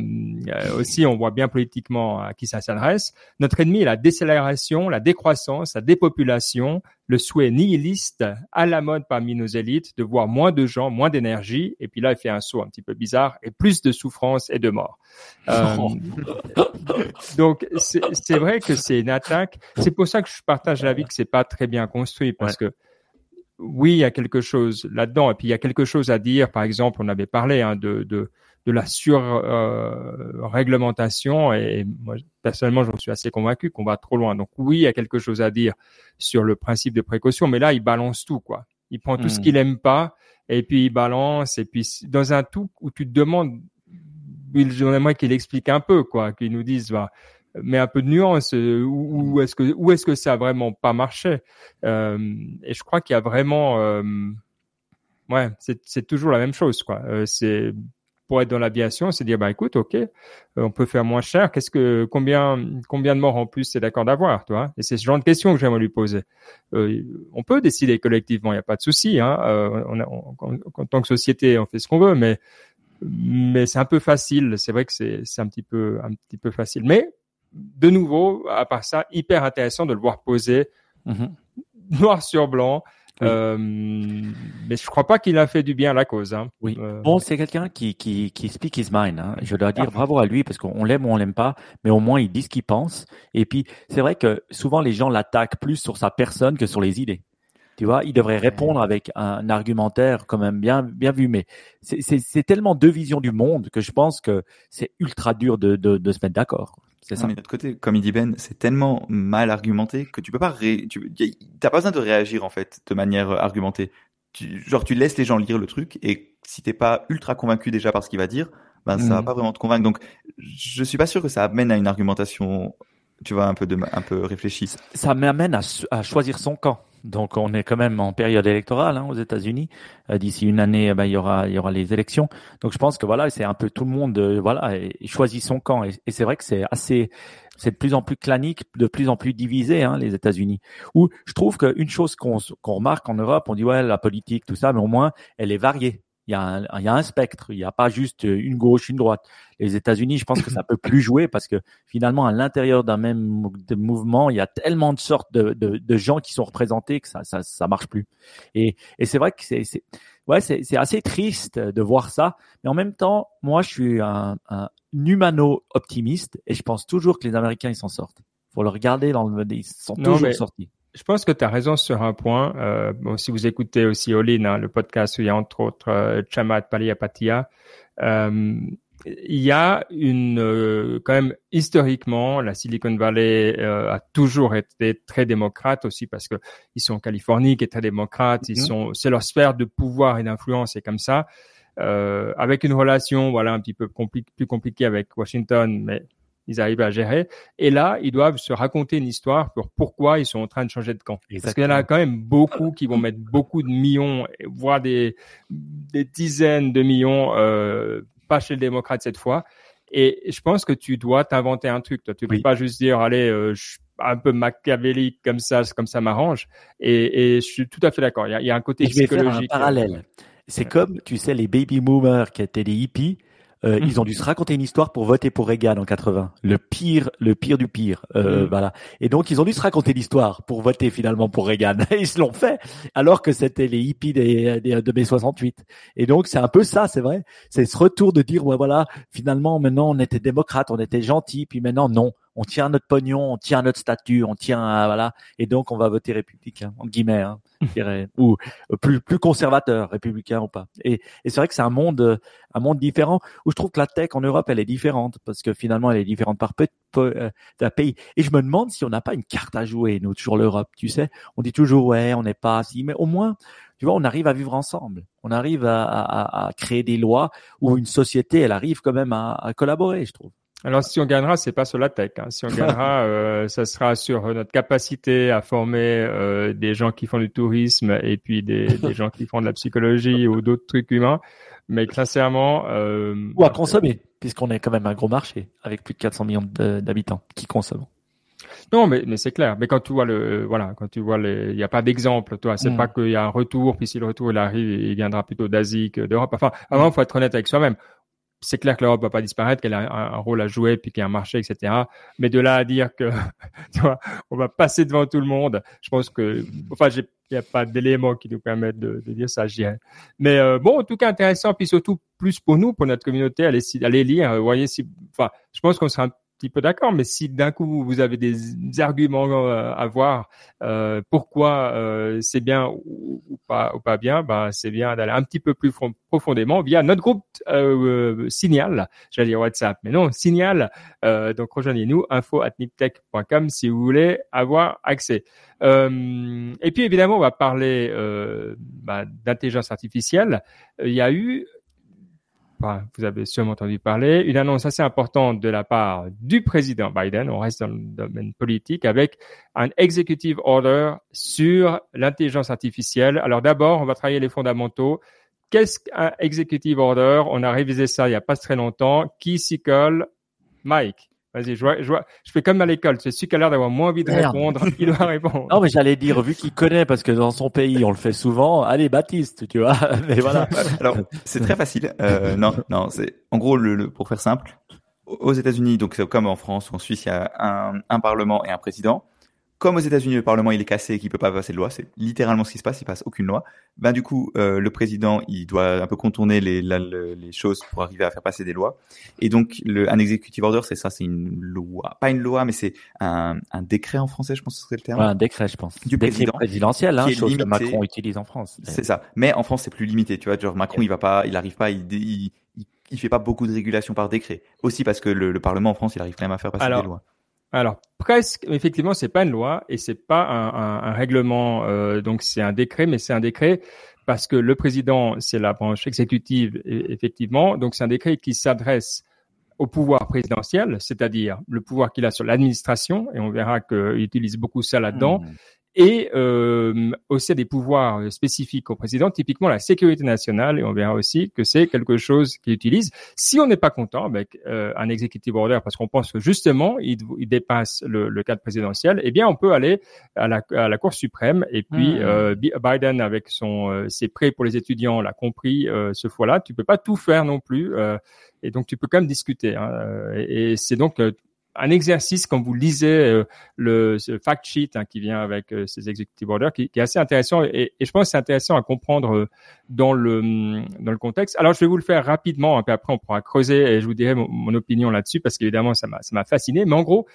aussi, on voit bien politiquement à qui ça s'adresse. Notre ennemi est la décélération, la décroissance, la dépopulation, le souhait nihiliste à la mode parmi nos élites de voir moins de gens, moins d'énergie. Et puis là, il fait un saut un petit peu bizarre et plus de souffrance et de mort. Euh, donc, c'est vrai que c'est une attaque. C'est pour ça que je partage l'avis que c'est pas très bien construit parce que oui, il y a quelque chose là-dedans. Et puis il y a quelque chose à dire. Par exemple, on avait parlé hein, de, de de la sur-réglementation et moi personnellement j'en suis assez convaincu qu'on va trop loin. Donc oui, il y a quelque chose à dire sur le principe de précaution, mais là il balance tout quoi. Il prend tout ce hmm. qu'il aime pas et puis il balance et puis dans un tout où tu te demandes, j'aimerais qu'il explique un peu quoi, qu'il nous dise bah, mais un peu de nuance euh, où, est-ce que où est-ce que ça a vraiment pas marché? Euh, et je crois qu'il y a vraiment euh, ouais c'est toujours la même chose quoi euh, c'est pour être dans l'aviation, c'est dire bah écoute, ok, euh, on peut faire moins cher. Qu'est-ce que combien combien de morts en plus c'est d'accord d'avoir, toi Et c'est ce genre de questions que j'aimerais lui poser. Euh, on peut décider collectivement, il n'y a pas de souci. Hein, euh, on, en tant que société, on fait ce qu'on veut, mais mais c'est un peu facile. C'est vrai que c'est c'est un petit peu un petit peu facile. Mais de nouveau, à part ça, hyper intéressant de le voir poser mm-hmm. noir sur blanc euh, mais je crois pas qu'il a fait du bien à la cause. Hein. Oui. Euh, bon, c'est quelqu'un qui, qui, qui speak his mind. Hein. Je dois dire ah. bravo à lui parce qu'on l'aime ou on l'aime pas, mais au moins il dit ce qu'il pense. Et puis c'est vrai que souvent les gens l'attaquent plus sur sa personne que sur les idées. Tu vois, il devrait répondre avec un argumentaire quand même bien bien vu, mais c'est tellement deux visions du monde que je pense que c'est ultra dur de, de, de se mettre d'accord. C'est ça. Mais côté, comme il dit Ben, c'est tellement mal argumenté que tu peux pas ré... tu t'as pas besoin de réagir en fait de manière argumentée. tu, genre tu laisses les gens lire le truc et si t'es pas ultra convaincu déjà par ce qu'il va dire, ben ça va mm. pas vraiment te convaincre. Donc je suis pas sûr que ça amène à une argumentation, tu vois, un peu de, un peu réfléchie. Ça m'amène à, à choisir son camp. Donc on est quand même en période électorale hein, aux États-Unis. Euh, d'ici une année, eh ben, il y aura il y aura les élections. Donc je pense que voilà, c'est un peu tout le monde euh, voilà choisit son camp. Et, c'est vrai que c'est assez c'est de plus en plus clanique, de plus en plus divisé hein, les États-Unis. Où je trouve qu'une chose qu'on qu'on remarque en Europe, on dit ouais la politique tout ça, mais au moins elle est variée. Il y, a un, il y a un spectre, il n'y a pas juste une gauche, une droite. Les États-Unis, je pense que ça peut plus jouer parce que finalement, à l'intérieur d'un même mouvement, il y a tellement de sortes de, de, de, gens qui sont représentés que ça, ça, ça marche plus. Et, et c'est vrai que c'est, ouais, c'est, assez triste de voir ça. Mais en même temps, moi, je suis un, un humano optimiste et je pense toujours que les Américains ils s'en sortent. Faut le regarder dans le, ils sont toujours sortis je pense que tu as raison sur un point. Euh, bon, si vous écoutez aussi Olin, hein, le podcast où il y a entre autres euh, Chamat Paliapatia, euh, il y a une euh, quand même historiquement la Silicon Valley euh, a toujours été très démocrate aussi parce que ils sont en Californie qui est très démocrate, ils mhm. sont c'est leur sphère de pouvoir et d'influence et comme ça. Euh, avec une relation voilà un petit peu plus compliquée avec Washington, mais ils arrivent à gérer. Et là, ils doivent se raconter une histoire pour pourquoi ils sont en train de changer de camp. Parce qu'il y en a quand même beaucoup qui vont mettre beaucoup de millions, voire des, des dizaines de millions, euh, pas chez le démocrate cette fois. Et je pense que tu dois t'inventer un truc. Toi, tu ne peux pas juste dire, allez, euh, je suis un peu machiavélique comme ça, comme ça m'arrange. Et, et, je suis tout à fait d'accord. Il y a, il y a un côté je psychologique. Vais faire un parallèle. C'est comme, tu sais, les baby boomers qui étaient des hippies euh, ils ont dû se raconter une histoire pour voter pour Reagan en 80. Le pire, le pire du pire. Euh, mm. Voilà. Et donc ils ont dû se raconter l'histoire pour voter finalement pour Reagan. ils se l'ont fait, alors que c'était les hippies des, des, de mai 68. Et donc c'est un peu ça, c'est vrai. C'est ce retour de dire ouais voilà, finalement maintenant on était démocrate, on était gentil, puis maintenant non on tient notre pognon, on tient notre statut, on tient à, voilà, et donc on va voter républicain en guillemets, hein, ou euh, plus plus conservateur, républicain ou pas. Et, et c'est vrai que c'est un monde un monde différent où je trouve que la tech en Europe elle est différente parce que finalement elle est différente par peu, euh, pays. Et je me demande si on n'a pas une carte à jouer nous sur l'Europe. Tu sais, on dit toujours ouais on n'est pas si, mais au moins tu vois, on arrive à vivre ensemble. On arrive à, à, à, créer des lois où une société, elle arrive quand même à, à collaborer, je trouve. Alors, si on gagnera, c'est pas sur la tech. Hein. Si on gagnera, euh, ça sera sur notre capacité à former euh, des gens qui font du tourisme et puis des, des gens qui font de la psychologie ou d'autres trucs humains. Mais sincèrement, euh, ou à consommer, puisqu'on est quand même un gros marché avec plus de 400 millions d'habitants qui consomment. Non, mais, mais c'est clair. Mais quand tu vois le, voilà, quand tu vois les, il n'y a pas d'exemple, toi. C'est mm. pas qu'il y a un retour, puis si le retour il arrive, il viendra plutôt d'Asie que d'Europe. Enfin, avant, il faut être honnête avec soi-même c'est clair que l'Europe va pas disparaître, qu'elle a un, rôle à jouer, puis qu'il y a un marché, etc. Mais de là à dire que, tu vois, on va passer devant tout le monde, je pense que, enfin, il n'y a pas d'éléments qui nous permettent de, de dire ça. Mais euh, bon, en tout cas intéressant, puis surtout plus pour nous, pour notre communauté, allez, lire. Voyez, si, enfin, je pense qu'on sera petit peu d'accord, mais si d'un coup vous avez des arguments euh, à voir, euh, pourquoi euh, c'est bien ou, pas ou pas bien, ben c'est bien d'aller un petit peu plus profondément via notre groupe Signal, j'allais dire WhatsApp, mais non Signal. donc rejoignez-nous info@niptech.com si vous voulez avoir accès. et puis évidemment, on va parler bah, d'intelligence artificielle. Il y a eu vous avez sûrement entendu parler, une annonce assez importante de la part du président Biden, on reste dans le domaine politique, avec un executive order sur l'intelligence artificielle. Alors d'abord, on va travailler les fondamentaux. Qu'est-ce qu'un executive order? On a révisé ça il n'y a pas très longtemps. Qui s'y colle? Mike Vas-y, je, vois, je, vois, je fais comme à l'école. C'est celui qui a l'air d'avoir moins envie de répondre il doit répondre. Non, mais j'allais dire, vu qu'il connaît, parce que dans son pays, on le fait souvent, allez, Baptiste, tu vois. Mais voilà. Alors, c'est très facile. Euh, non, non, c'est en gros, le, le, pour faire simple, aux États-Unis, donc comme en France ou en Suisse, il y a un, un Parlement et un président comme aux États-Unis, le Parlement il est cassé et qu'il peut pas passer de loi, c'est littéralement ce qui se passe, il passe aucune loi. Ben du coup, euh, le président il doit un peu contourner les, les choses pour arriver à faire passer des lois. Et donc le, un executive order, c'est ça, c'est une loi, pas une loi, mais c'est un, un, décret en français, je pense que ce serait le terme. Ouais, un décret, je pense. Du président présidentiel, hein, chose que Macron utilise en France. C'est ça. Mais en France, c'est plus limité, tu vois. Genre Macron, il va pas, il arrive pas, il, il, il, fait pas beaucoup de régulation par décret. Aussi parce que le, le Parlement en France, il arrive quand même à faire passer des lois. Alors presque, effectivement, c'est pas une loi et c'est pas un, règlement. Euh, donc c'est un décret, mais c'est un décret parce que le président, c'est la branche exécutive, effectivement. Donc, c'est un décret qui s'adresse au pouvoir présidentiel, c'est-à-dire le pouvoir qu'il a sur l'administration, et on verra qu'il utilise beaucoup ça là-dedans, mmh et euh, aussi des pouvoirs spécifiques au président, typiquement la sécurité nationale, et on verra aussi que c'est quelque chose qu'il utilise. Si on n'est pas content avec euh, un executive order, parce qu'on pense que justement il, il dépasse le, le, cadre présidentiel, eh bien on peut aller à la, à la Cour suprême. Et puis mmh. euh, Biden, avec son euh, ses prêts pour les étudiants, l'a compris euh, ce fois-là. Tu peux pas tout faire non plus, euh, et donc tu peux quand même discuter. Hein, et, et c'est donc un exercice quand vous lisez euh, le fact sheet hein, qui vient avec euh, ces executive orders, qui, est assez intéressant et, je pense c'est intéressant à comprendre euh, dans le dans le contexte. Alors je vais vous le faire rapidement, hein, puis après on pourra creuser et je vous dirai mon, opinion là-dessus parce qu'évidemment ça m'a ça m'a fasciné. Mais en gros,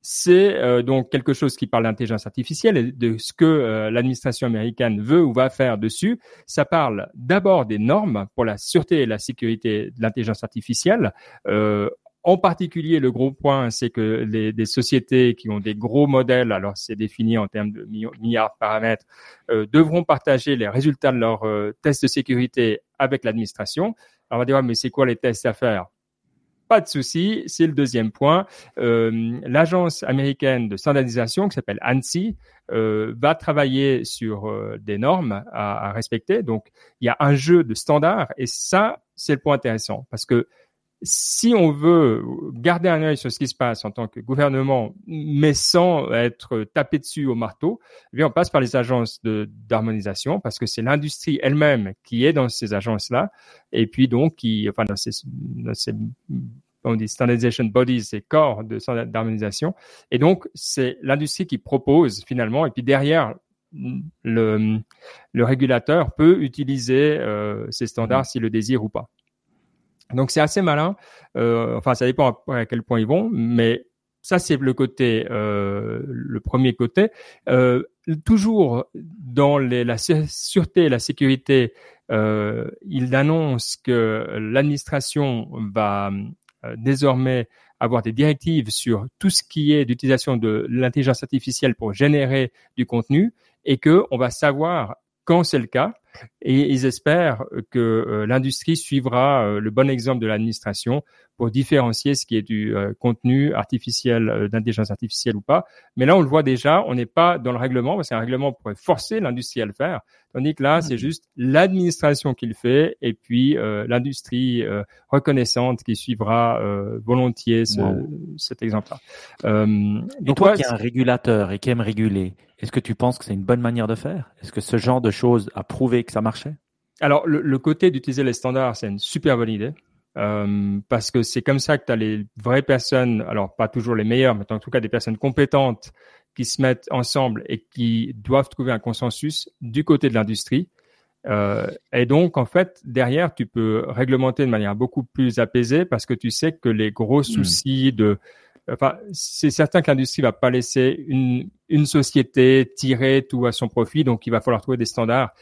c'est donc quelque chose qui parle d'intelligence artificielle et de ce que l'administration américaine veut ou va faire dessus. Ça parle d'abord des normes pour la sûreté et la sécurité de l'intelligence artificielle. Euh, en particulier, le gros point, c'est que les, des sociétés qui ont des gros modèles, alors c'est défini en termes de milliards de paramètres, euh, devront partager les résultats de leurs euh, tests de sécurité avec l'administration. Alors on va dire, mais c'est quoi les tests à faire? Pas de souci, c'est le deuxième point. Euh, L'agence américaine de standardisation qui s'appelle ANSI euh, va travailler sur euh, des normes à, à, respecter. Donc il y a un jeu de standards et ça c'est le point intéressant parce que si on veut garder un œil sur ce qui se passe en tant que gouvernement, mais sans être tapé dessus au marteau, eh bien on passe par les agences d'harmonisation parce que c'est l'industrie elle-même qui est dans ces agences-là et puis donc qui, enfin dans ces, dans ces on dit standardization bodies, ces corps de d'harmonisation, et donc c'est l'industrie qui propose finalement, et puis derrière le, le régulateur peut utiliser euh, ces standards mmh. s'il le désire ou pas. Donc c'est assez malin. Euh, enfin, ça dépend à, quel point ils vont, mais ça c'est le côté, euh, le premier côté. Euh, toujours dans les, la sûreté et la sécurité, euh, il annonce que l'administration va euh, désormais avoir des directives sur tout ce qui est d'utilisation de l'intelligence artificielle pour générer du contenu et que on va savoir quand c'est le cas et ils espèrent que euh, l'industrie suivra euh, le bon exemple de l'administration pour différencier ce qui est du euh, contenu artificiel, d'intelligence artificielle ou pas. Mais là, on le voit déjà, on n'est pas dans le règlement, parce qu'un règlement pourrait forcer l'industrie à le faire, tandis que là, c'est mmh. juste l'administration qui le fait, et puis l'industrie reconnaissante qui suivra volontiers ce, cet exemple-là. et toi, qui es un régulateur et qui aime réguler, est-ce que tu penses que c'est une bonne manière de faire? Est-ce que ce genre de choses a prouvé que ça marchait? Alors, le, côté d'utiliser les standards, c'est une super bonne idée. Euh, parce que c'est comme ça que tu as les vraies personnes, alors pas toujours les meilleures, mais en tout cas des personnes compétentes qui se mettent ensemble et qui doivent trouver un consensus du côté de l'industrie. Euh, et donc, en fait, derrière, tu peux réglementer de manière beaucoup plus apaisée parce que tu sais que les gros hmm. soucis de enfin, c'est certain que l'industrie va pas laisser une, une société tirer tout à son profit, donc il va falloir trouver des standards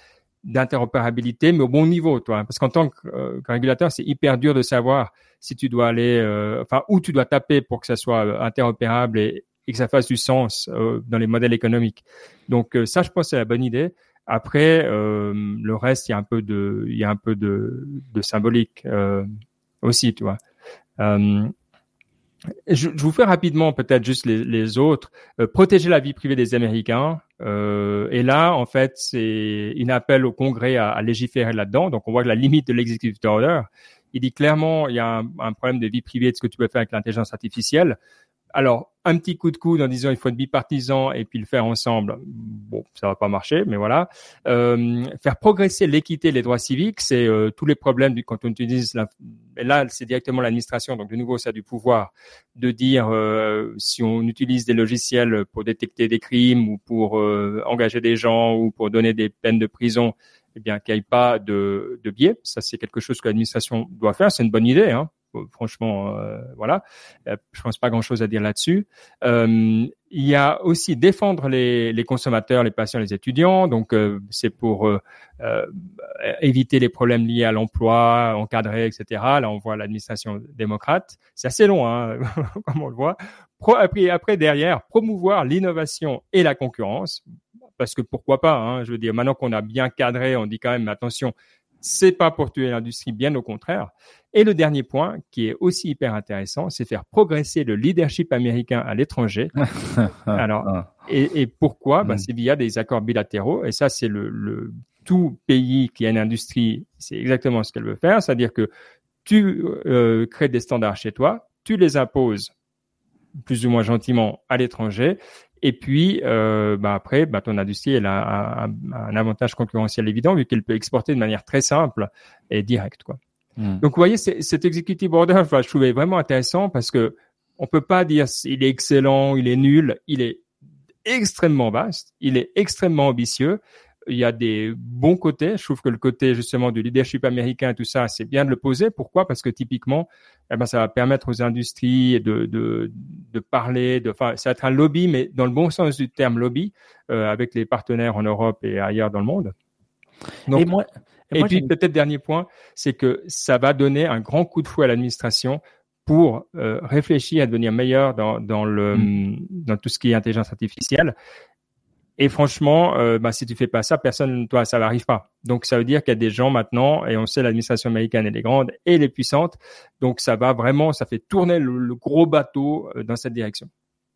d'interopérabilité, mais au bon niveau, toi. Parce qu'en tant euh, que, régulateur, c'est hyper dur de savoir si tu dois aller, euh, enfin, où tu dois taper pour que ça soit euh, interopérable et, et que ça fasse du sens dans les modèles économiques. Donc ça, je pense, c'est la bonne idée. Après, le reste, il y a un peu de, il y a un peu de, de symbolique aussi, tu vois. Je, je, vous fais rapidement peut-être juste les, les autres. Euh, protéger la vie privée des Américains. Euh, et là, en fait, c'est une appel au Congrès à, à légiférer là-dedans. Donc, on voit que la limite de l'executive order, il dit clairement, il y a un, un, problème de vie privée de ce que tu peux faire avec l'intelligence artificielle. Alors, un petit coup de coude en disant il faut être bipartisan et puis le faire ensemble, bon, ça va pas marcher, mais voilà. Euh, faire progresser l'équité, les droits civiques, c'est euh, tous les problèmes du quand on utilise la, là c'est directement l'administration, donc de nouveau ça a du pouvoir de dire euh, si on utilise des logiciels pour détecter des crimes ou pour engager des gens ou pour donner des peines de prison, eh bien qu'il n'y ait pas de, de biais. Ça c'est quelque chose que l'administration doit faire. C'est une bonne idée, hein franchement, euh, voilà. Euh, je pense pas grand-chose à dire là-dessus. Euh, il y a aussi défendre les, consommateurs, les patients, les étudiants. Donc, c'est pour éviter les problèmes liés à l'emploi, encadrer, etc. Là, on voit l'administration démocrate. C'est assez long, hein, comme on le voit. Pro, après, après, derrière, promouvoir l'innovation et la concurrence parce que pourquoi pas. Hein, je veux dire, maintenant qu'on a bien cadré, on dit quand même attention, c'est pas pour tuer l'industrie, bien au contraire. Et le dernier point, qui est aussi hyper intéressant, c'est faire progresser le leadership américain à l'étranger. Alors, et, et pourquoi? Ben, C'est via des accords bilatéraux. Et ça, c'est le, le, tout pays qui a une industrie, c'est exactement ce qu'elle veut faire. C'est-à-dire que tu euh, crées des standards chez toi, tu les imposes plus ou moins gentiment à l'étranger. Et puis, euh, bah après, bah ton industrie, elle a un, avantage concurrentiel évident vu qu'elle peut exporter de manière très simple et directe. Quoi. Hmm. Donc, vous voyez, cet executive order, je trouvais vraiment intéressant parce que on peut pas dire il est excellent, il est nul, il est extrêmement vaste, il est extrêmement ambitieux il y a des bons côtés. Je trouve que le côté justement du leadership américain, tout ça, c'est bien de le poser. Pourquoi? Parce que typiquement, eh ben, ça va permettre aux industries de, de, de parler, de, enfin, ça va être un lobby, mais dans le bon sens du terme lobby, euh, avec les partenaires en Europe et ailleurs dans le monde. Donc, et moi, et, puis peut-être dernier point, c'est que ça va donner un grand coup de fouet à l'administration pour euh, réfléchir à devenir meilleur dans, dans, le, mm. dans tout ce qui est intelligence artificielle. Et franchement, euh, bah, si tu fais pas ça, personne, toi, ça n'arrive pas. Donc, ça veut dire qu'il y a des gens maintenant, et on sait l'administration américaine, elle est grande et elle est puissante. Donc, ça va vraiment, ça fait tourner le, gros bateau euh, dans cette direction.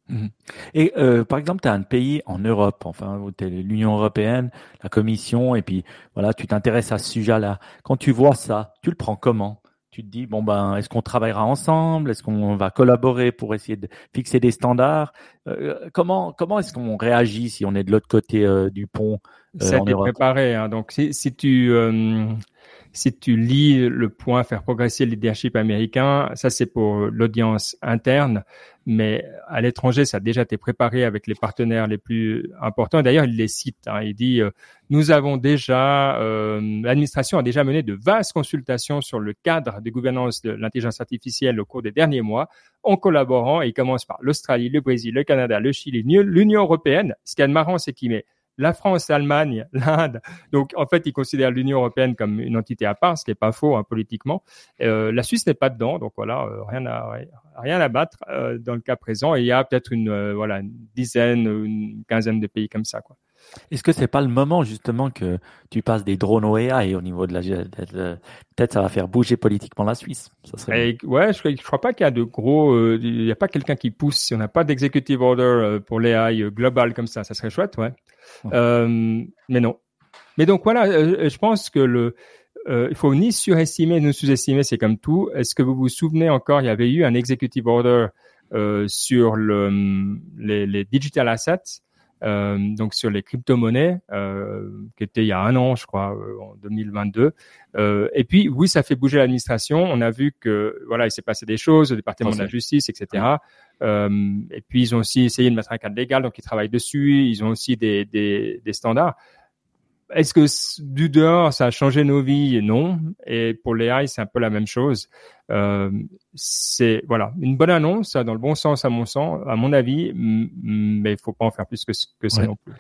Mhm. Et euh, par exemple, tu as un pays en Europe, enfin, l'Union européenne, la Commission, et puis voilà, tu t'intéresses à ce sujet-là. Quand tu vois ça, tu le prends comment? Tu te dis bon ben est-ce qu'on travaillera ensemble? Est-ce qu'on va collaborer pour essayer de fixer des standards? Euh, Comment comment est-ce qu'on réagit si on est de l'autre côté euh, du pont euh, Ça préparé. Hein. Donc si, si tu euh, si tu lis le point faire progresser le leadership américain, ça c'est pour l'audience interne, mais à l'étranger, ça a déjà été préparé avec les partenaires les plus importants. D'ailleurs, il les cite. Hein. Il dit euh, nous avons déjà, euh, l'administration a déjà mené de vastes consultations sur le cadre de gouvernance de l'intelligence artificielle au cours des derniers mois, en collaborant. Et il commence par l'Australie, le Brésil, le Canada, le Chili, l'Union européenne. Ce qui est marrant, c'est qu'il met la France, l'Allemagne, l'Inde. Donc, en fait, ils considèrent l'Union européenne comme une entité à part, ce qui n'est pas faux hein, politiquement. Euh, la Suisse n'est pas dedans, donc voilà, euh, rien à rien à battre euh, dans le cas présent. Et il y a peut-être une euh, voilà une dizaine, une quinzaine de pays comme ça, quoi. Est-ce que c'est pas le moment justement que tu passes des drones au AI au niveau de la peut-être ça va faire bouger politiquement la Suisse. Ça serait... ouais, je, je crois pas qu'il y a de gros, il y a pas quelqu'un qui pousse. Si on n'a pas d'executive order pour l'AI global comme ça, ça serait chouette, ouais. Euh, mais non. Mais donc voilà, euh, je pense que le, euh, il faut ni surestimer ni sous-estimer, c'est comme tout. Est-ce que vous vous souvenez encore, il y avait eu un executive order euh, sur le, les, les digital assets, euh, donc sur les crypto-monnaies, euh, qui était il y a un an, je crois, en 2022. et puis oui, ça fait bouger l'administration. On a vu que voilà, il s'est passé des choses, au département de la justice, etc. Euh, et puis ils ont aussi essayé de mettre un cadre légal, donc ils travaillent dessus. Ils ont aussi des, des, des standards. Est-ce que du dehors, ça a changé nos vies? Non. Et pour les AI, c'est un peu la même chose. Euh, c'est voilà une bonne annonce, dans le bon sens à mon sens, à mon avis, mais il faut pas en faire plus que, que ça non plus.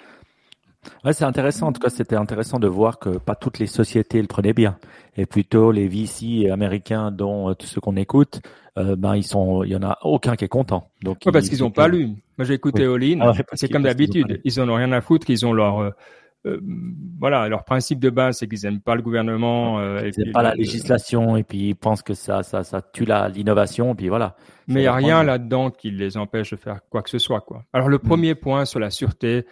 Ouais, c'est intéressant. En tout cas, c'était intéressant de voir que pas toutes les sociétés le prenaient bien, et plutôt les VC américains, dont euh, ceux qu'on écoute, euh, ben ils sont, il y en a aucun qui est content. Donc parce qu'ils ont pas lu. Moi, j'ai écouté oui. Ah c'est comme d'habitude. Ils en ont rien à foutre. Ils ont leur euh, euh, voilà, leur principe de base, c'est qu'ils aiment pas le gouvernement. Euh, ils n'aiment pas la législation et puis ils pensent que ça, ça, ça tue l'innovation. Puis voilà. Mais il n'y a rien là-dedans qui les empêche de faire quoi que ce soit, quoi. Alors le mm. premier point sur la sûreté,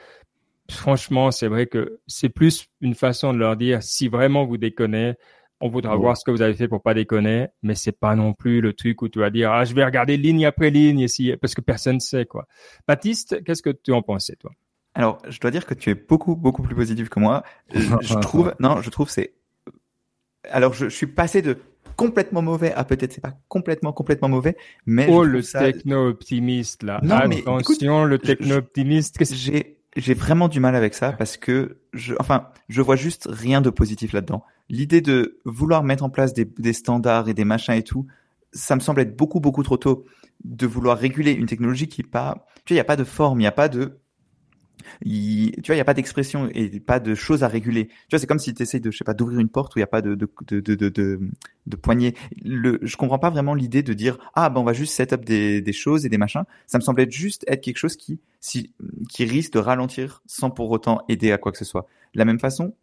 franchement, c'est vrai que c'est plus une façon de leur dire si vraiment vous déconnez, on voudra voir ce que vous avez fait pour pas déconner, mais c'est pas non plus le truc où tu vas dire ah je vais regarder ligne après ligne ici parce que personne sait quoi. Baptiste, qu'est-ce que tu en pensais toi? Alors je dois dire que tu es beaucoup beaucoup plus positif que moi. Je, trouve non, je trouve c'est alors je, suis passé de complètement mauvais à peut-être c'est pas complètement complètement mauvais, mais oh le techno optimiste là. Non, Attention le techno optimiste. J'ai j'ai vraiment du mal avec ça parce que je, enfin, je vois juste rien de positif là-dedans. L'idée de vouloir mettre en place des, standards et des machins et tout, ça me semble être beaucoup beaucoup trop tôt de vouloir réguler une technologie qui est pas, tu sais, il y a pas de forme, il n'y a pas de, tu vois, il n'y a pas d'expression et pas de choses à réguler. Tu vois, c'est comme si tu essayes de, je sais pas, d'ouvrir une porte où il n'y a pas de, de, de, de, de, de poignée. Le, je comprends pas vraiment l'idée de dire, ah, ben, on va juste set up des, des choses et des machins. Ça me semble être juste être quelque chose qui, si, qui risque de ralentir sans pour autant aider à quoi que ce soit. De la même façon,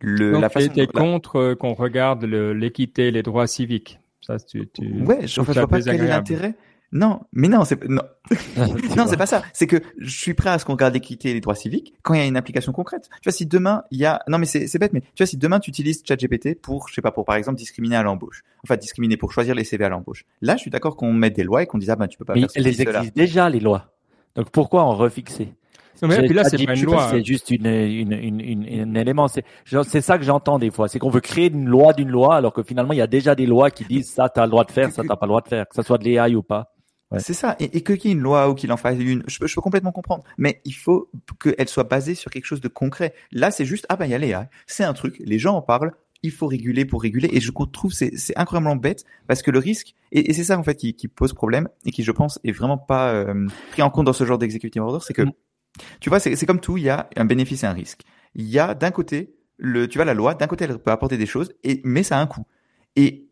le, la façon. es contre euh, qu'on regarde l'équité, les droits civiques. Ça, tu, tu, ouais, je, vois pas quel est l'intérêt non, mais non, c'est non, non, c'est pas ça. C'est que je suis prêt à ce qu'on regarde l'équité et les droits civiques quand il y a une application concrète. Tu vois, si demain il y a, non, mais c'est bête, mais tu vois, si demain tu utilises ChatGPT pour, je sais pas, pour par exemple discriminer à l'embauche, enfin discriminer pour choisir les CV à l'embauche. Là, je suis d'accord qu'on mette des lois et qu'on dise ah ben tu peux pas mais faire elles existent déjà les lois. Donc pourquoi en refixer? Non, mais là, c'est pas une loi. C'est juste une, une, une, une, un élément. C'est, c'est ça que j'entends des fois. C'est qu'on veut créer une loi d'une loi, alors que finalement, il y a déjà des lois qui disent ça, t'as le droit de faire, ça, t'as pas le droit de faire, que ça soit de l'AI ou pas. C'est ça. Et, et que qu'il y ait une loi ou qu'il en fasse une, je peux, je peux complètement comprendre. Mais il faut qu'elle soit basée sur quelque chose de concret. Là, c'est juste, ah ben, y a les C'est un truc. Les gens en parlent. Il faut réguler pour réguler. Et je trouve c'est, c'est incroyablement bête parce que le risque, et, c'est ça, en fait, qui, qui, pose problème et qui, je pense, est vraiment pas euh, pris en compte dans ce genre d'executive order. C'est que, mm. tu vois, c'est, c'est comme tout. Il y a un bénéfice et un risque. Il y a d'un côté, le, tu vois, la loi, d'un côté, elle peut apporter des choses, et, mais ça a un coût. Et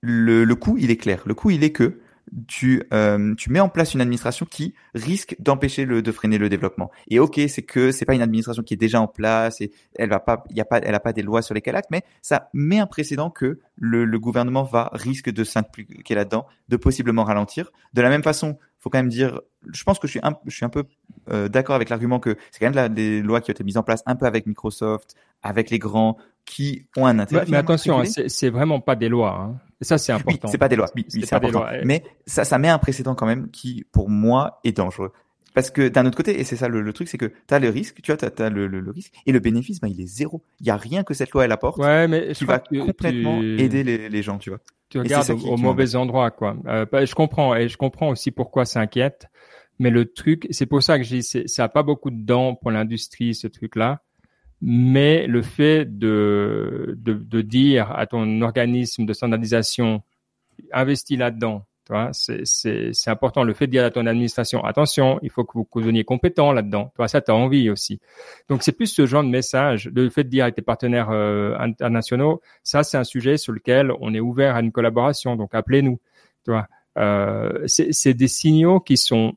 le, le coût, il est clair. Le coût, il est que tu, euh, tu mets en place une administration qui risque d'empêcher le, de freiner le développement. Et ok, c'est que c'est pas une administration qui est déjà en place et elle va pas, il y a pas, elle a pas des lois sur lesquelles acte, mais ça met un précédent que le, le gouvernement va risque de s'impliquer là-dedans, de possiblement ralentir. De la même façon, faut quand même dire, je pense que je suis un, je suis un peu euh, d'accord avec l'argument que c'est quand même la, des lois qui ont été mises en place un peu avec Microsoft, avec les grands, qui ont un intérêt. mais attention, hein, c'est vraiment pas des lois. Hein. Et ça, c'est important. Oui, c'est pas des lois. Oui, c'est important. Mais ça, ça met un précédent quand même qui, pour moi, est dangereux. Parce que d'un autre côté, et c'est ça le, truc, c'est que tu as le risque, tu vois, tu as, le, le, risque, et le bénéfice, ben, il est zéro. Il y a rien que cette loi, elle apporte ouais, mais qui va complètement aider les, les, gens, tu vois. Tu regardes au, mauvais endroit, quoi. Euh, bah, je comprends, et je comprends aussi pourquoi ça inquiète. Mais le truc, c'est pour ça que dis, ça a pas beaucoup de dents pour l'industrie, ce truc-là mais le fait de, de, de, dire à ton organisme de standardisation, investis là-dedans, c'est important. Le fait de dire à ton administration, attention, il faut que vous, deveniez compétent là-dedans. Toi, ça, tu as envie aussi. Donc, c'est plus ce genre de message. Le fait de dire à tes partenaires euh, internationaux, ça, c'est un sujet sur lequel on est ouvert à une collaboration. Donc, appelez-nous. Tu vois, euh, c'est des signaux qui sont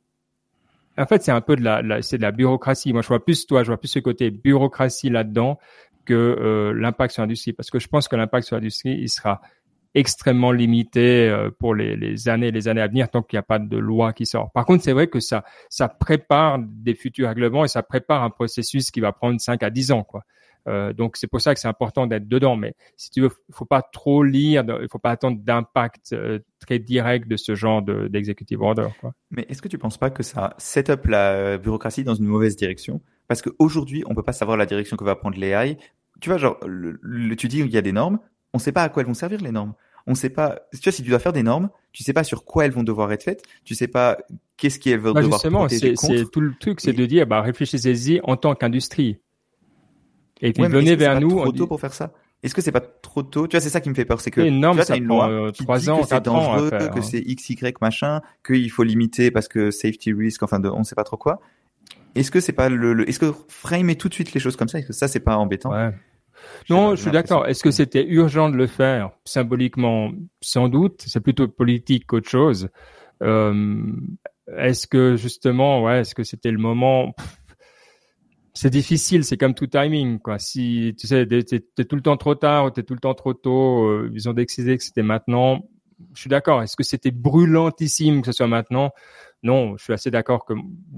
en fait, c'est un peu de la, c'est de la bureaucratie. Moi, je vois plus toi, je vois plus ce côté bureaucratie là-dedans que euh, l'impact sur l'industrie, parce que je pense que l'impact sur l'industrie, il sera extrêmement limité euh, pour les, les années les années à venir tant qu'il n'y a pas de loi qui sort. Par contre, c'est vrai que ça ça prépare des futurs règlements et ça prépare un processus qui va prendre 5 à 10 ans quoi. Euh, donc c'est pour ça que c'est important d'être dedans. Mais si tu veux, faut pas trop lire, il faut pas attendre d'impact euh, très direct de ce genre d'executive order. Quoi. Mais est-ce que tu penses pas que ça set up la bureaucratie dans une mauvaise direction? Parce qu'aujourd'hui, on peut pas savoir la direction que va prendre l'AI. Tu vois, genre, le, tu dis il y a des normes, on sait pas à quoi elles vont servir les normes. On sait pas. Tu vois, si tu dois faire des normes, tu sais pas sur quoi elles vont devoir être faites. Tu sais pas qu'est-ce qu'elles vont bah, devoir justement, c'est tout le truc, c'est de dire, bah réfléchissez-y en tant qu'industrie. Et puis venez vers nous. Trop tôt pour faire ça? Est-ce que c'est pas trop tôt? Tu vois, c'est ça qui me fait peur, c'est que non, tu vois, une loi euh, qui dit ans, que c'est dangereux, que c'est x, y machin, qu'il faut limiter parce que safety risk, enfin, de, on sait pas trop quoi. Est-ce que c'est pas le, est-ce que framer tout de suite les choses comme ça, est-ce que ça c'est pas embêtant? Ouais. Non, je suis d'accord. Est-ce que c'était urgent de le faire? Symboliquement, sans doute. C'est plutôt politique qu'autre chose. Euh, est-ce que justement, ouais, est-ce que c'était le moment? C'est difficile, c'est comme tout timing, quoi. Si tu sais, t'es, es tout le temps trop tard ou t'es tout le temps trop tôt, euh, ils ont décidé que c'était maintenant. Je suis d'accord. Est-ce que c'était brûlantissime que ce soit maintenant? Non, je suis assez d'accord que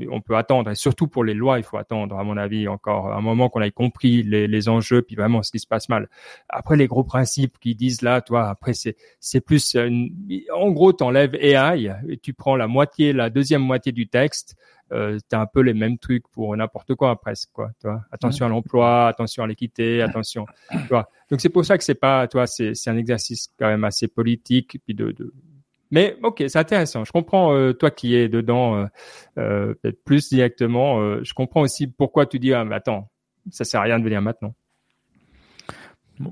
on peut attendre. Et surtout pour les lois, il faut attendre, à mon avis, encore un moment qu'on ait compris les, les enjeux, puis vraiment ce qui se passe mal. Après, les gros principes qui disent là, toi, après c'est c'est plus, en gros, t'enlèves AI et tu prends la moitié, la deuxième moitié du texte euh, t'as un peu les mêmes trucs pour n'importe quoi presque quoi tu vois attention à l'emploi attention à l'équité attention tu vois donc c'est pour ça que c'est pas tu vois c'est c'est un exercice quand même assez politique puis de, de... mais ok c'est intéressant je comprends euh, toi qui es dedans euh, euh, peut-être plus directement euh, je comprends aussi pourquoi tu dis ah mais attends ça sert à rien de venir maintenant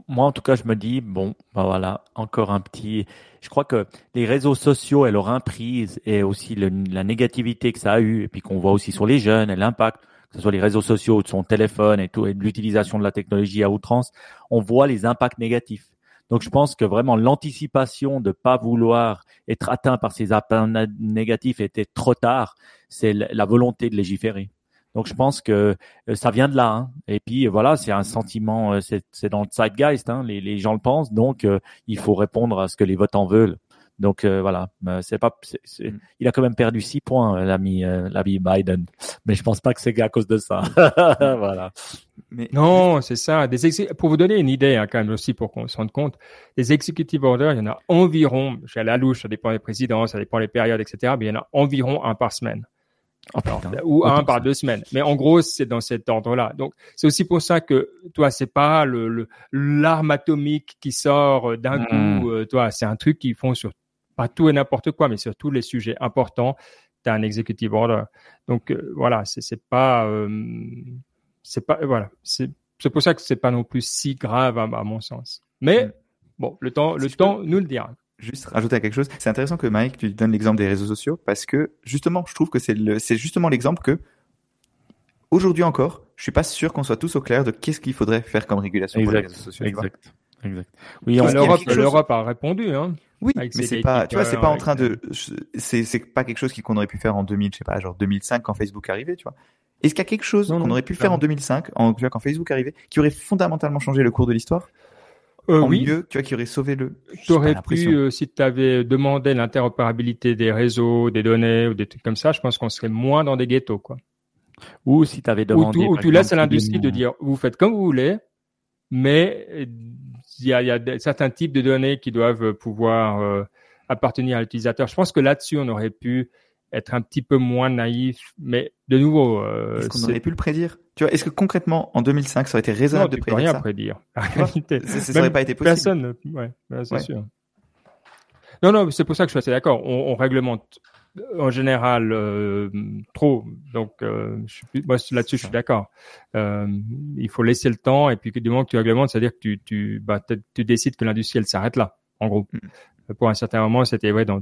moi, en tout cas, je me dis, bon, ben voilà, encore un petit. Je crois que les réseaux sociaux et leur emprise et aussi la négativité que ça a eu, et puis qu'on voit aussi sur les jeunes et l'impact, que ce soit les réseaux sociaux, de son téléphone et tout, et l'utilisation de la technologie à outrance, on voit les impacts négatifs. Donc je pense que vraiment l'anticipation de pas vouloir être atteint par ces impacts négatifs était trop tard. C'est la volonté de légiférer. Donc je pense que euh, ça vient de là. Hein. Et puis voilà, c'est un sentiment, euh, c'est dans le zeitgeist, hein. les, gens le pensent. Donc euh, il faut répondre à ce que les votants veulent. Donc voilà, c'est pas, mm. il a quand même perdu six points l'ami l'ami Biden, mais je pense pas que c'est à cause de ça. voilà. Mais non, c'est ça. Des pour vous donner une idée hein, quand même aussi pour qu'on se rende compte, des executive orders, il y en a environ, j'ai la louche, ça dépend des présidents, ça dépend des périodes, etc. Mais il y en a environ un par semaine. Oh, ou un par deux semaines. Mais en gros, c'est dans cet ordre-là. Donc, c'est aussi pour ça que, toi, c'est pas le l'arme atomique qui sort euh, d'un hmm. coup. Euh, toi, c'est un truc qu'ils font sur pas tout et n'importe quoi, mais sur tous les sujets importants. Tu as un executive order. Donc euh, voilà, c'est pas c'est pas voilà, c'est pour ça que c'est pas non plus si grave à, mon sens. Mais hmm. bon, le temps le temps nous le dira juste rajouter quelque chose. C'est intéressant que Mike, tu donnes l'exemple des réseaux sociaux parce que justement, je trouve que c'est le, c'est justement l'exemple que aujourd'hui encore, je suis pas sûr qu'on soit tous au clair de qu'est-ce qu'il faudrait faire comme régulation pour les réseaux sociaux. Exact. Exact. Oui, l'Europe, l'Europe a répondu, hein. Oui, mais c'est pas, tu vois, c'est pas en train de, c'est, c'est pas quelque chose qu'on aurait pu faire en 2000, je sais pas, genre 2005 quand Facebook arrivait, tu vois. Est-ce qu'il y a quelque chose qu'on aurait pu faire en 2005, en, quand Facebook arrivait, qui aurait fondamentalement changé le cours de l'histoire? Euh, oui. mieux, tu vois, qui aurait sauvé le. Tu aurais pu, euh, si tu avais demandé l'interopérabilité des réseaux, des données ou des trucs comme ça, je pense qu'on serait moins dans des ghettos, quoi. Ou si tu avais demandé. Ou, tu laisses à l'industrie de dire, vous faites comme vous voulez, mais il y a, y a certains types de données qui doivent pouvoir euh, appartenir à l'utilisateur. Je pense que là-dessus, on aurait pu être un petit peu moins naïf, mais de nouveau. Euh, est-ce qu'on aurait pu le prédire? Tu vois, est-ce que concrètement, en 2005, ça aurait été raisonnable non, de prédire rien ça? prédire. ça n'aurait pas été possible. Personne, ouais, c'est sûr. Non, non, c'est pour ça que je suis assez d'accord. On, on, réglemente en général euh, trop, donc euh, je moi là-dessus je suis d'accord. Euh, il faut laisser le temps et puis du moment que tu réglementes, c'est-à-dire que tu, tu, bah, tu décides que l'industrie elle s'arrête là, en gros. Pour un certain moment, c'était vrai dans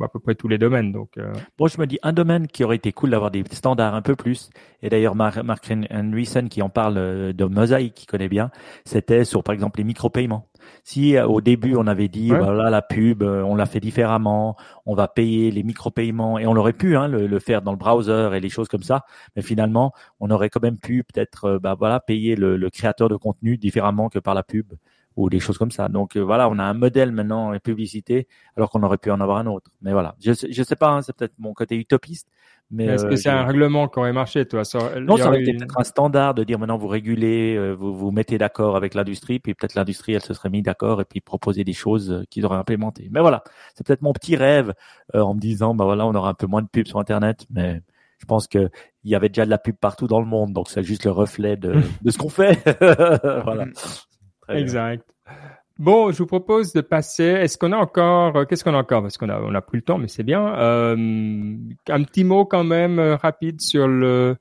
à peu près tous les domaines. Donc, euh... bon, je me dis un domaine qui aurait été cool d'avoir des standards un peu plus. Et d'ailleurs, Mark, Mark Andreessen qui en parle euh, de Mosaic, qui connaît bien, c'était sur par exemple les micro-paiements. Si euh, au début on avait dit voilà la pub, euh, on l'a fait différemment, on va payer les micro-paiements et on aurait pu hein, le, le, faire dans le browser et les choses comme ça, mais finalement on aurait quand même pu peut-être bah voilà payer le, le créateur de contenu différemment que par la pub ou des choses comme ça. Donc euh, voilà, on a un modèle maintenant en publicité, alors qu'on aurait pu en avoir un autre. Mais voilà, je je sais pas, hein, c'est peut-être mon côté utopiste. Mais est-ce que euh, c'est un règlement qui aurait marché, toi? Ça, Non, ça aurait été peut-être un standard de dire maintenant vous régulez, euh, vous vous mettez d'accord avec l'industrie, puis peut-être l'industrie elle se serait mis d'accord et puis proposer des choses qu'ils auraient implémentées. Mais voilà, c'est peut-être mon petit rêve en me disant bah voilà, on aura un peu moins de pubs sur Internet, mais je pense que il y avait déjà de la pub partout dans le monde, donc c'est juste le reflet de, de ce qu'on fait. voilà. Exact. Bon, je vous propose de passer. Est-ce qu'on a encore euh, Qu'est-ce qu'on a encore? Parce qu'on a on a plus le temps, mais c'est bien. Euh, un petit mot quand même euh, rapide sur le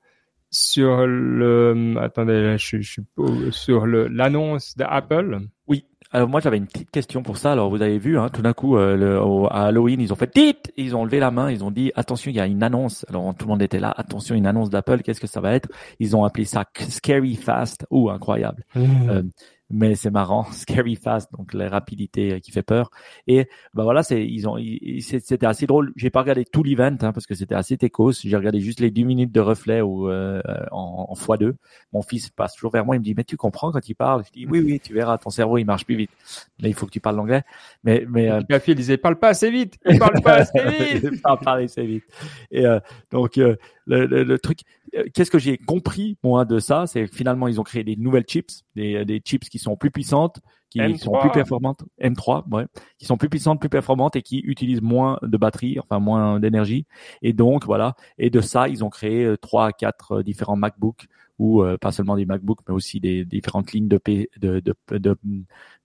sur le. Attendez, je, suis sur le l'annonce d'Apple. Oui. Alors moi j'avais une petite question pour ça. Alors vous avez vu, hein, tout d'un coup euh, le, à Halloween ils ont fait tit, ils ont levé la main, ils ont dit attention il y a une annonce. Alors tout le monde était là, attention une annonce d'Apple, qu'est-ce que ça va être? Ils ont appelé ça Scary Fast. ou incroyable. Mmh. Mais c'est marrant, scary fast, donc la rapidité qui fait peur. Et bah voilà, c'est ils ont, c'était assez drôle. J'ai pas regardé tout l'event hein, parce que c'était assez techos. J'ai regardé juste les 10 minutes de reflet ou euh, en, en x2. Mon fils passe toujours vers moi, il me dit mais tu comprends quand il parle? Je dis oui oui, tu verras, ton cerveau il marche plus vite. Mais il faut que tu parles l'anglais. Mais mais euh, fille disait parle pas assez vite, parle pas assez vite, parle pas assez vite. Et euh, donc euh, le, le, truc, qu'est-ce que j'ai compris moi de ça, c'est finalement ils ont créé des nouvelles chips, des, des chips qui sont plus puissantes, qui sont plus performantes, M3, ouais, qui sont plus puissantes, plus performantes et qui utilisent moins de batterie, enfin moins d'énergie. Et donc voilà, et de ça ils ont créé euh, trois à quatre euh, différents MacBooks ou pas seulement des MacBooks, mais aussi des, différentes lignes de, P, de, de,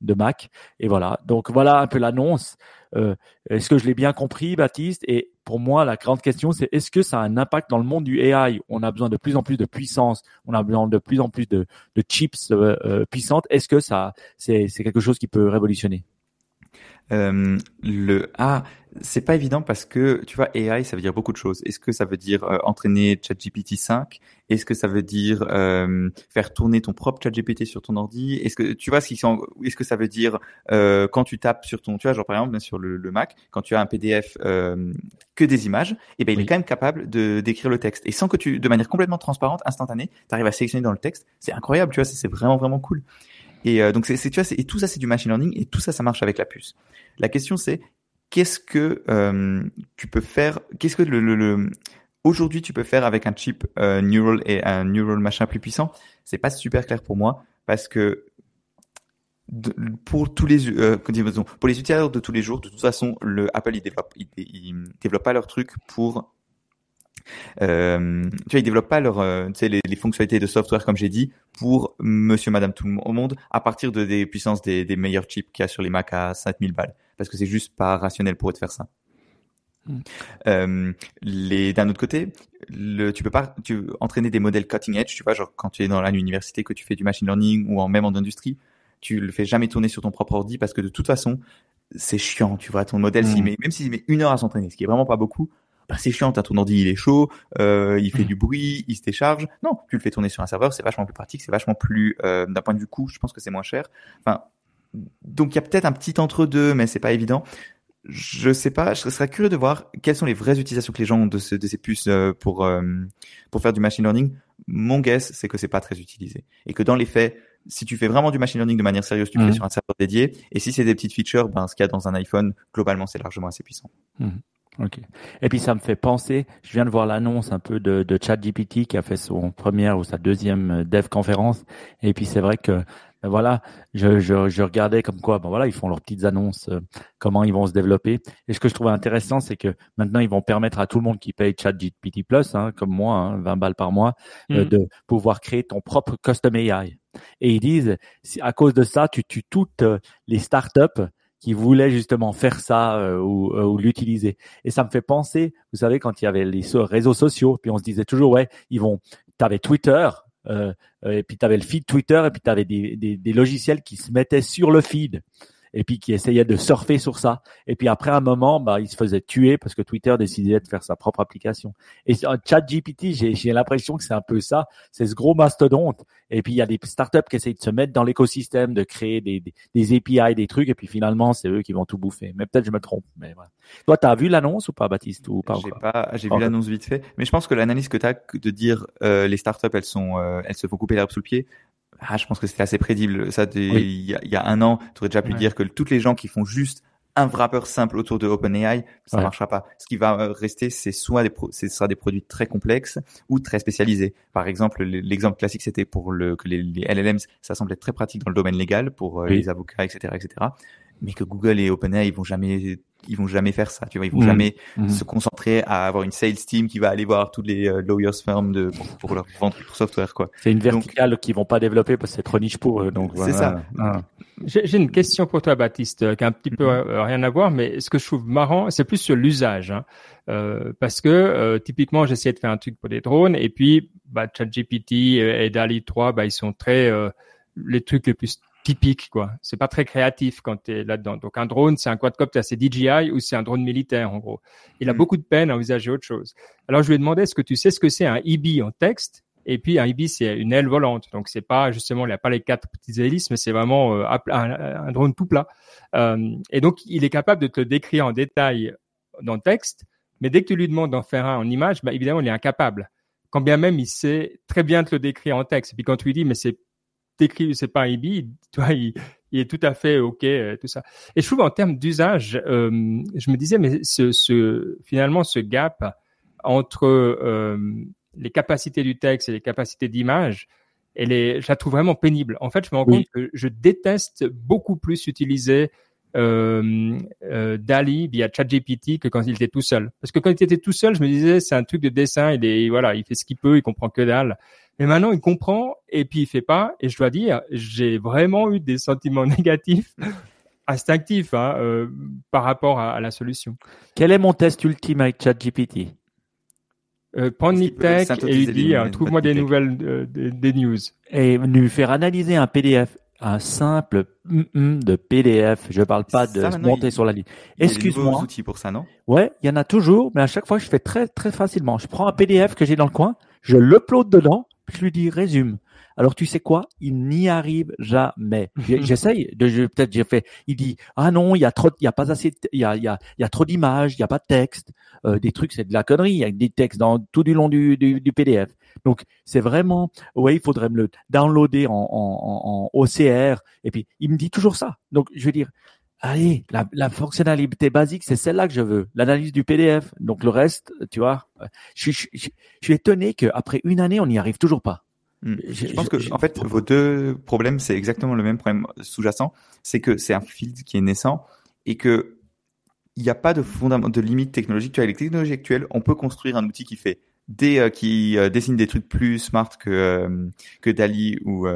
de, Mac. Et voilà. Donc voilà un peu l'annonce. Euh, est-ce que je l'ai bien compris, Baptiste? Et pour moi, la grande question, c'est est-ce que ça a un impact dans le monde du AI On a besoin de plus en plus de puissance, on a besoin de plus en plus de, de chips euh, euh, puissantes. Est-ce que ça, c'est quelque chose qui peut révolutionner? Euh, le A, c'est pas évident parce que tu vois AI, ça veut dire beaucoup de choses. Est-ce que ça veut dire euh, entraîner ChatGPT 5 Est-ce que ça veut dire euh, faire tourner ton propre ChatGPT sur ton ordi? Est-ce que tu vois ce qui sont Est-ce que ça veut dire euh, quand tu tapes sur ton, tu vois, genre par exemple sur le, le Mac, quand tu as un PDF euh, que des images, et eh ben il est quand même capable de d'écrire le texte et sans que tu, de manière complètement transparente, instantanée, tu arrives à sélectionner dans le texte. C'est incroyable, tu vois, c'est vraiment vraiment cool. Et euh, donc c'est tu vois, et tout ça c'est du machine learning et tout ça ça marche avec la puce. La question c'est qu'est-ce que euh, tu peux faire Qu'est-ce que le, aujourd'hui tu peux faire avec un chip euh, neural et un neural machin plus puissant? C'est pas super clair pour moi parce que pour tous les euh, pour les utilisateurs de tous les jours, de toute façon, le Apple il développe il, développe pas leur truc pour euh, tu vois, ils développent pas leur, euh, tu sais, les, les, fonctionnalités de software comme j'ai dit pour Monsieur, Madame, tout le monde à partir de des puissances des, des meilleurs chips qu'il y a sur les Mac à 5000 balles parce que c'est juste pas rationnel pour eux de faire ça. Hmm. Euh, les d'un autre côté, le, tu peux pas tu entraîner des modèles cutting edge, tu vois, genre quand tu es dans l'université que tu fais du machine learning ou en même en industrie, tu le fais jamais tourner sur ton propre ordi parce que de toute façon, c'est chiant, tu vois, ton modèle s'il hmm. met même s'il met une heure à s'entraîner, ce qui est vraiment pas beaucoup, bah c'est chiant, t'as ton ordi, il est chaud, euh, il fait hmm. du bruit, il se décharge. Non, tu le fais tourner sur un serveur, c'est vachement plus pratique, c'est vachement plus euh, d'un point de vue coût, je pense que c'est moins cher. Enfin, donc il y a peut-être un petit entre deux, mais c'est pas évident. Je sais pas, je serais curieux de voir quelles sont les vraies utilisations que les gens ont de, de ces puces euh, pour euh, pour faire du machine learning. Mon guess, c'est que c'est pas très utilisé et que dans les faits, si tu fais vraiment du machine learning de manière sérieuse, tu le fais mmh. sur un serveur dédié. Et si c'est des petites features, ben ce qu'il y a dans un iPhone, globalement, c'est largement assez puissant. Mmh. Ok. Et puis ça me fait penser, je viens de voir l'annonce un peu de, de ChatGPT qui a fait son première ou sa deuxième euh, dev conférence. Et puis c'est vrai que ben voilà, je, je, je, regardais comme quoi, ben voilà, ils font leurs petites annonces, euh, comment ils vont se développer. Et ce que je trouvais intéressant, c'est que maintenant ils vont permettre à tout le monde qui paye ChatGPT Plus, hein, comme moi, hein, 20 balles par mois, euh, mmh. de pouvoir créer ton propre custom AI. Et ils disent, à cause de ça, tu tues toutes les startups qui voulaient justement faire ça euh, ou, ou l'utiliser. Et ça me fait penser, vous savez, quand il y avait les réseaux sociaux, puis on se disait toujours, ouais, ils vont, tu avais Twitter, euh, et puis tu avais le feed Twitter, et puis tu avais des, des, des, logiciels qui se mettaient sur le feed et puis qui essayait de surfer sur ça. Et puis après un moment, bah, il se faisait tuer parce que Twitter décidait de faire sa propre application. Et ChatGPT, j'ai, j'ai l'impression que c'est un peu ça, c'est ce gros mastodonte. Et puis il y a des startups qui essayent de se mettre dans l'écosystème, de créer des, des, des API, des trucs, et puis finalement c'est eux qui vont tout bouffer. Mais peut-être je me trompe. Mais voilà. Toi, t'as vu l'annonce ou pas, Baptiste ou pas J'ai pas, j'ai vu l'annonce vite fait. Mais je pense que l'analyse que t'as de dire euh, les startups, elles sont, euh, elles se font couper l'herbe sous le pied. Ah, je pense que c'était assez prédile. Ça, il y, a, un an, tu aurais déjà pu dire que toutes les gens qui font juste un wrapper simple autour de OpenAI, ça ne marchera pas. Ce qui va euh, rester, c'est soit des, ce sera des produits très complexes ou très spécialisés. Par exemple, l'exemple classique, c'était pour le, que les, LLMs, ça semblait très pratique dans le domaine légal pour euh, les avocats, etc., etc. Mais que Google et OpenAI, ils vont jamais ils vont jamais faire ça, tu vois, ils vont mmh. jamais mmh. se concentrer à avoir une sales team qui va aller voir tous les euh, lawyers firms de pour, leur vendre leur software quoi. C'est une verticale qu'ils vont pas développer parce que c'est trop niche pour eux donc C'est ça. Ah. J'ai une question pour toi Baptiste qui a un petit peu mmh. euh, rien à voir mais ce que je trouve marrant, c'est plus sur l'usage hein. euh, parce que typiquement j'essayais de faire un truc pour des drones et puis bah ChatGPT et, DALI 3 bah ils sont très les trucs les plus typique, quoi. C'est pas très créatif quand tu es là-dedans. Donc un drone, c'est un quadcopter, c'est DJI ou c'est un drone militaire en gros. Il a hmm. beaucoup de peine à envisager autre chose. Alors je lui ai demandé est-ce que tu sais ce que c'est un EB en texte? Et puis un EB c'est une aile volante. Donc c'est pas justement il n'y a pas les quatre petites hélices, mais c'est vraiment euh, un, drone tout plat. Euh, et donc il est capable de te le décrire en détail dans le texte, mais dès que tu lui demandes d'en faire un en image, bah, évidemment il est incapable. Quand bien même il sait très bien te le décrire en texte. Et puis quand tu lui dis mais c'est décrit, c'est pas un IB, toi, il, il, est tout à fait ok, euh, tout ça. Et je trouve en termes d'usage, euh, je me disais, mais ce, ce, finalement, ce gap entre euh, les capacités du texte et les capacités d'image, elle est, je la trouve vraiment pénible. En fait, je me rends compte que je déteste beaucoup plus utiliser Dali via ChatGPT que quand il était tout seul. Parce que quand il était tout seul, je me disais c'est un truc de dessin, il est voilà, il fait ce qu'il peut, il comprend que dalle. Mais maintenant, il comprend et puis il fait pas. Et je dois dire, j'ai vraiment eu des sentiments négatifs, instinctifs, hein, euh, par rapport à, la solution. Quel est mon test ultime avec ChatGPT? Euh, prendre Nitech et lui dire trouve-moi des nouvelles, euh, des, news. Et lui faire analyser un PDF un simple de PDF. Je parle pas de monter sur la ligne. Excuse-moi. outils pour ça, non? Ouais, il y en a toujours, mais à chaque fois, je fais très très facilement. Je prends un PDF que j'ai dans le coin, je l'upload dedans, je lui dis résume. Alors tu sais quoi? Il n'y arrive jamais. J'essaye de peut-être j'ai fait. Il dit ah non il y a trop il y a pas assez il y a il y a il y a trop d'images il y a pas de texte euh, des trucs c'est de la connerie il y a des textes dans tout du long du, du, du PDF. Donc c'est vraiment ouais il faudrait me le downloader en, en, en OCR et puis il me dit toujours ça. Donc je veux dire allez, la, la fonctionnalité basique, c'est celle-là que je veux, l'analyse du PDF. Donc le reste, tu vois, je, je, je, je suis étonné qu'après une année, on n'y arrive toujours pas. Hmm. Je, pense que en fait vos deux problèmes c'est exactement le même problème sous-jacent, c'est que c'est un field qui est naissant et que il n'y a pas de fondament de limite technologique. Tu vois, avec les technologies actuelles, on peut construire un outil qui fait des euh, qui euh, dessine des trucs plus smart que euh, que Dali ou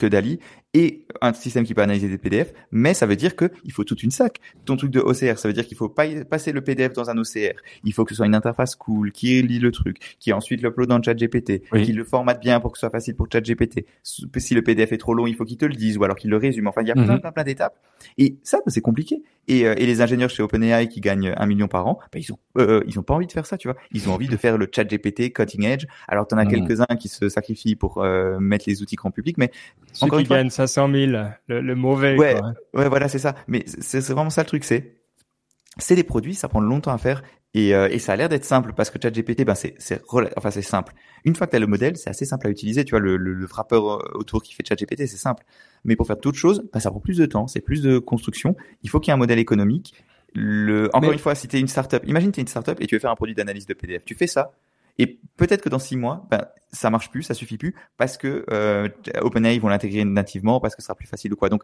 que Dali et un système qui peut analyser des PDF, mais ça veut dire que il faut toute une sac. Ton truc de OCR, ça veut dire qu'il faut pas passer le PDF dans un OCR. Il faut que ce soit une interface cool, qui lit le truc, qui ensuite l'upload dans ChatGPT, qui le formate bien pour que ce soit facile pour ChatGPT. Si le PDF est trop long, il faut qu'il te le dise ou alors qu'il le résume. Enfin, il y a plein, mhm. plein, plein d'étapes. Et ça, bah, c'est compliqué. Et, euh, et, les ingénieurs chez OpenAI qui gagnent un million par an, bah, ils ont euh, ils ont pas envie de faire ça, tu vois. Ils ont envie de faire le ChatGPT cutting edge. Alors, t'en as mhm. quelques-uns qui se sacrifient pour euh, mettre les outils grand public, mais Ceux encore qui gagnent 500 000 le, mauvais. Ouais, ouais, voilà, c'est ça. Mais c'est vraiment ça le truc, c'est c'est des produits, ça prend longtemps à faire et, euh, et ça a l'air d'être simple parce que ChatGPT, ben c'est enfin c'est simple. Une fois que tu as le modèle, c'est assez simple à utiliser. Tu vois le, le, le frappeur euh, autour qui fait ChatGPT, c'est simple. Mais pour faire d'autres choses, ben, ça prend plus de temps, c'est plus de construction. Il faut qu'il y ait un modèle économique. Le, encore une fois, si tu es une startup, imagine tu es une startup et tu veux faire un produit d'analyse de PDF. Tu fais ça, et peut-être que dans six mois, ben, ça marche plus, ça suffit plus, parce que euh, OpenAI vont l'intégrer nativement, parce que ce sera plus facile ou quoi. Donc,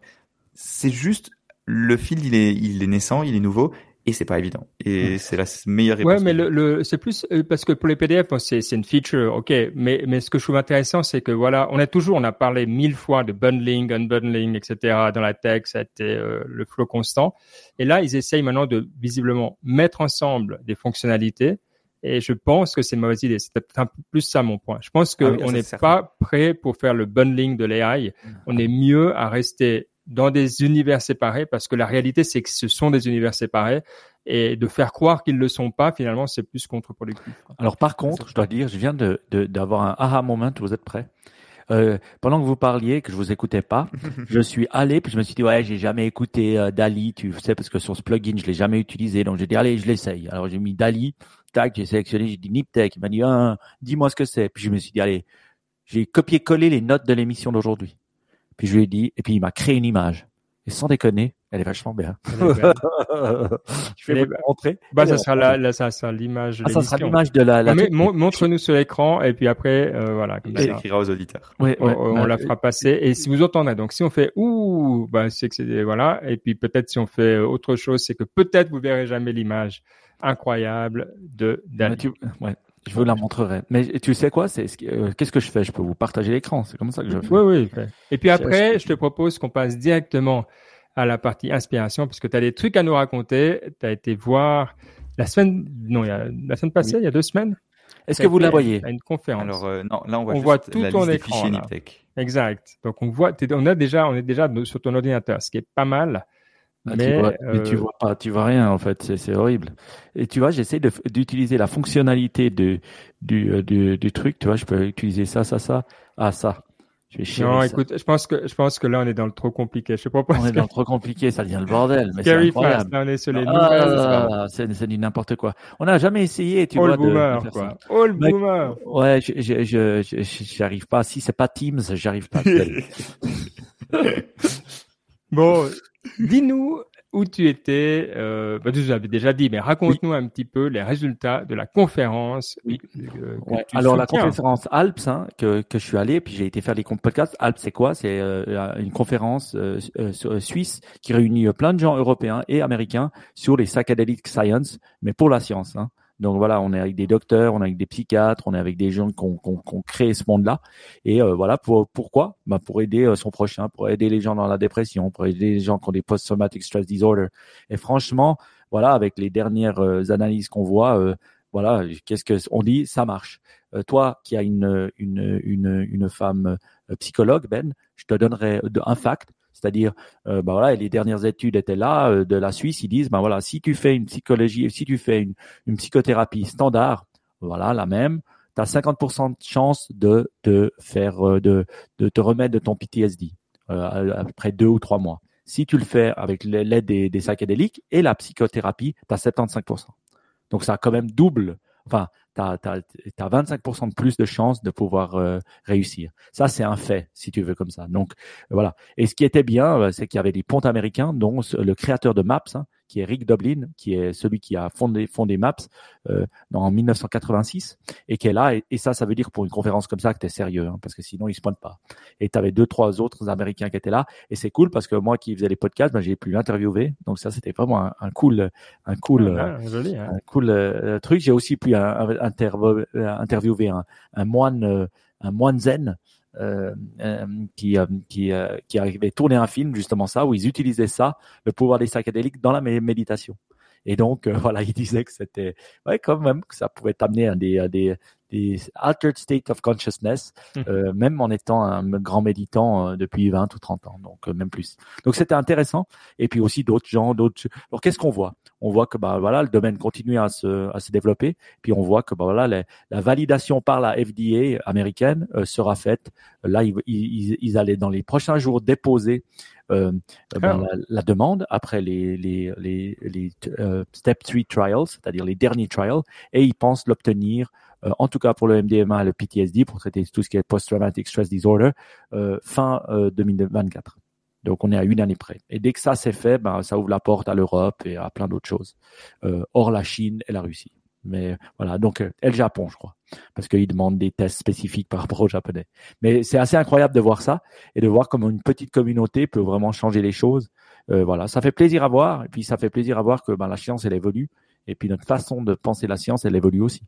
c'est juste le fil, il est, il est naissant, il est nouveau, et c'est pas évident. Et c'est la meilleure réponse. Ouais, mais le, le c'est plus euh, parce que pour les PDF, c'est c'est une feature, ok. Mais mais ce que je trouve intéressant, c'est que voilà, on a toujours, on a parlé mille fois de bundling, unbundling, etc. Dans la tech, ça a été euh, le flow constant. Et là, ils essayent maintenant de visiblement mettre ensemble des fonctionnalités et je pense que c'est une mauvaise idée. C'est peut-être un peu plus ça mon point. Je pense qu'on ah n'est pas prêt pour faire le bundling de l'AI. Mm. On est mieux à rester dans des univers séparés parce que la réalité, c'est que ce sont des univers séparés et de faire croire qu'ils ne le sont pas, finalement, c'est plus contre-productif. Alors, par contre, je dois dire, je viens de, d'avoir un aha moment. Vous êtes prêts? Euh, pendant que vous parliez, que je vous écoutais pas, je suis allé, puis je me suis dit ouais, j'ai jamais écouté euh, Dali, tu sais, parce que sur ce plugin, je l'ai jamais utilisé, donc j'ai dit allez, je l'essaye. Alors j'ai mis Dali, tac, j'ai sélectionné, j'ai dit Niptech, il m'a dit ah, dis-moi ce que c'est, puis je me suis dit allez, j'ai copié-collé les notes de l'émission d'aujourd'hui, puis je lui ai dit, et puis il m'a créé une image. Et sans déconner, elle est vachement bien. je vais vous montrer. Bah, ça sera la, la, ça sera l'image. Ah, ça sera l'image de la. la... Montre-nous sur l'écran et puis après, euh, voilà. Comme ça. écrira aux auditeurs. Oui, on, on, la fera passer. Et si vous entendez, donc si on fait ouh, bah c'est que c'est voilà. Et puis peut-être si on fait autre chose, c'est que peut-être vous verrez jamais l'image incroyable de Dali. Ouais. Je vous la montrerai. Mais tu sais quoi? C'est euh, qu'est-ce que je fais? Je peux vous partager l'écran. C'est comme ça que je fais. Oui, oui. Et puis après, je te propose qu'on passe directement à la partie inspiration, puisque tu as des trucs à nous raconter. Tu as été voir la semaine, non, il y a, la semaine passée, il y a deux semaines. Est-ce que vous la voyez À une conférence. Alors euh, non, là on voit, on voit tout ton écran. Exact. Donc on voit, on a déjà, on est déjà sur ton ordinateur, ce qui est pas mal. Ah, mais, tu vois, mais, tu euh, vois pas, tu vois rien en fait, c'est horrible. Et tu vois, j'essaie d'utiliser la fonctionnalité de, du, euh, du, du, truc. Tu vois, je peux utiliser ça, ça, ça, ah ça. Je vais non, écoute, je pense que je pense que là on est dans le trop compliqué. Je sais pas On est dans le trop compliqué, ça devient le bordel. Mais c'est incroyable. Là, on est sur les ah, c'est du n'importe quoi. On n'a jamais essayé, tu All vois, boomer, de, de quoi. All boomer. Ouais, je je je j'arrive pas. Si c'est pas Teams, j'arrive pas. bon, dis-nous où tu étais. Euh, bah, tu l'avais déjà dit, mais raconte-nous un petit peu les résultats de la conférence. Oui. Euh, Alors la conférence Alps hein, que, que je suis allé, puis j'ai été faire les podcasts. Alps, c'est quoi? C'est euh, une conférence euh, euh, suisse qui réunit plein de gens européens et américains sur les psychedelic science, mais pour la science. Hein. Donc voilà, on est avec des docteurs, on est avec des psychiatres, on est avec des gens qui ont, créé ce monde-là. Et euh, voilà, pour, pourquoi? Bah Pour aider euh, son prochain, pour aider les gens dans la dépression, pour aider les gens qui ont des post-traumatic stress disorder. Et franchement, voilà, avec les dernières euh, analyses qu'on voit, voilà, qu'est-ce que on dit? Ça marche. Toi qui as une, une, une, une femme psychologue, Ben, je te donnerai un fact. C'est-à-dire, euh, bah voilà, les dernières études étaient là euh, de la Suisse. Ils disent, ben voilà, si tu fais une psychologie, si tu fais une, psychothérapie standard, voilà, la même, tu as 50% de chance de te faire, de, de te remettre de ton PTSD après deux ou trois mois. Si tu le fais avec l'aide des, des psychédéliques et la psychothérapie, tu as 75%. Donc ça a quand même double, enfin, tu as, 25% de plus de chances de pouvoir euh, réussir. Ça, c'est un fait, si tu veux comme ça. Donc voilà. Et ce qui était bien, euh, c'est qu'il y avait des ponts américains, dont le créateur de Maps, hein, qui est Rick Doblin, qui est celui qui a fondé, fondé Maps euh, en 1986 et qui est là. Et, ça, ça veut dire pour une conférence comme ça que tu es sérieux, hein, parce que sinon, ils se pointent pas. Et tu avais deux, trois autres Américains qui étaient là. Et c'est cool parce que moi qui faisais les podcasts, ben, j'ai pu l'interviewer. Donc ça, c'était vraiment un, un, cool, un cool, ah, joli, hein. un cool euh, truc. J'ai aussi pu interviewer un, moine, euh, un moine zen euh, euh, qui, euh, qui, qui avait tourné un film justement ça où ils utilisaient ça, le pouvoir des psychédéliques dans la méditation. Et donc voilà, il disait que c'était ouais quand même que ça pouvait t'amener à des, à des, des altered state of consciousness, mmh. euh, même en étant un grand méditant euh, depuis 20 ou 30 ans, donc euh, même plus. Donc c'était intéressant. Et puis aussi d'autres gens, d'autres. Alors qu'est-ce qu'on voit? On voit que bah voilà, le domaine continue à se à se développer. Puis on voit que bah voilà, la validation par la FDA américaine sera faite. Là, ils, ils, ils, allaient dans les prochains jours déposer euh, ben, ah. la, demande après les les les, les step 3 trials, c'est-à-dire les derniers trials, et ils pensent l'obtenir euh, en tout cas pour le MDMA le PTSD, pour traiter tout ce qui est post-traumatic stress disorder, euh, fin 2024. Euh, Donc on est à une année près. Et dès que ça c'est fait, ben, ça ouvre la porte à l'Europe et à plein d'autres choses, hors la Chine et la Russie. Mais voilà, donc et le Japon, je crois, parce qu'ils demandent des tests spécifiques par rapport aux Japonais. Mais c'est assez incroyable de voir ça et de voir comment une petite communauté peut vraiment changer les choses. voilà, ça fait plaisir à voir et puis ça fait plaisir à voir que ben, la science elle évolue et puis notre façon de penser la science, elle évolue aussi.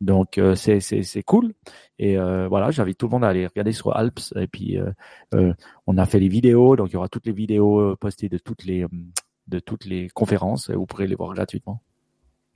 Donc euh, c'est c'est cool. Et euh, voilà, j'invite tout le monde à aller regarder sur Alps. Et puis euh, on a fait les vidéos, donc il y aura toutes les vidéos postées de toutes les de toutes les conférences. Vous pourrez les voir gratuitement.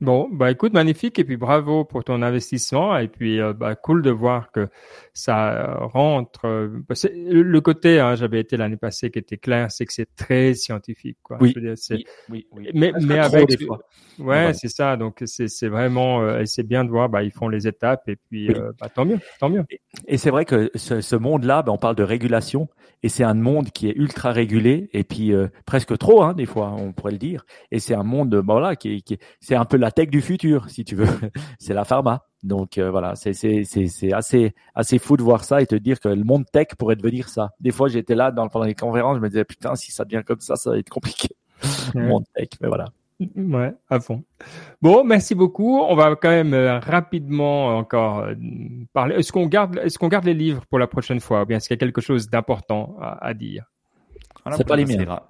Bon, bah écoute, magnifique et puis bravo pour ton investissement et puis euh, bah cool de voir que ça euh, rentre. Euh, bah, le côté, hein, j'avais été l'année passée qui était clair, c'est que c'est très scientifique, quoi. Oui, oui, oui, oui, Mais, mais avec, des fois. ouais, c'est ça. Donc c'est c'est vraiment, c'est bien de voir, bah ils font les étapes et puis bah, tant mieux, tant mieux. Et, c'est vrai que ce, ce monde-là, bah, on parle de régulation et c'est un monde qui est ultra régulé et puis presque trop, hein, des fois, on pourrait le dire. Et c'est un monde, bah, voilà, qui, qui c'est un peu la tech du futur, si tu veux. c'est la pharma. Donc euh, voilà, c'est c'est c'est assez assez fou de voir ça et te dire que le monde tech pourrait devenir ça. Des fois, j'étais là dans pendant les conférences, je me disais putain, si ça devient comme ça, ça va être compliqué. le monde tech, mais voilà. Ouais, à fond. Bon, merci beaucoup. On va quand même euh, rapidement encore euh, parler. Est-ce qu'on garde, est-ce qu'on garde les livres pour la prochaine fois, ou bien est-ce qu'il y a quelque chose d'important à, dire? C'est pas les miens.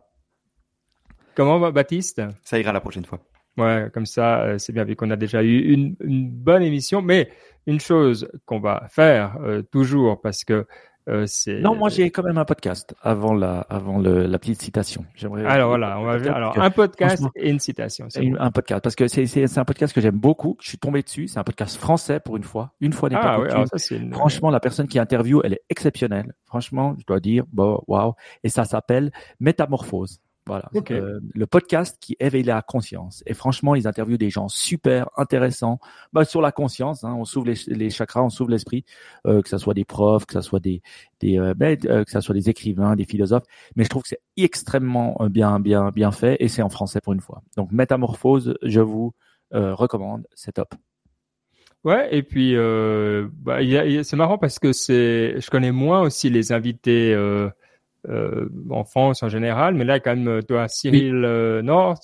Comment, Baptiste? Ça ira la prochaine fois. Ouais, comme ça, euh, c'est bien vu qu'on a déjà eu une, une, bonne émission. Mais une chose qu'on va faire euh, toujours, parce que euh, c'est. Non, moi j'ai quand même un podcast avant la, avant le, la petite citation. J'aimerais. Alors voilà, on va faire alors un podcast et une citation. un podcast parce que c'est un podcast que j'aime beaucoup. Je suis tombé dessus. C'est un podcast français pour une fois. Une fois n'est ah, pas ouais, Franchement, la personne qui interviewe, elle est exceptionnelle. Franchement, je dois dire, bon, waouh. Et ça s'appelle Métamorphose. Voilà. Euh, le podcast qui éveille la conscience. Et franchement, ils interviewent des gens super intéressants bah, sur la conscience. Hein, on s'ouvre les, les, chakras, on s'ouvre l'esprit, euh, que ce soit des profs, que ce soit des, des euh, ben, euh, que ça soit des écrivains, des philosophes. Mais je trouve que c'est extrêmement bien, bien, bien fait et c'est en français pour une fois. Donc Métamorphose, je vous recommande, c'est top. Ouais, et puis bah, c'est marrant parce que c'est, je connais moins aussi les invités euh, en France en général, mais là quand même euh, toi Cyril euh, North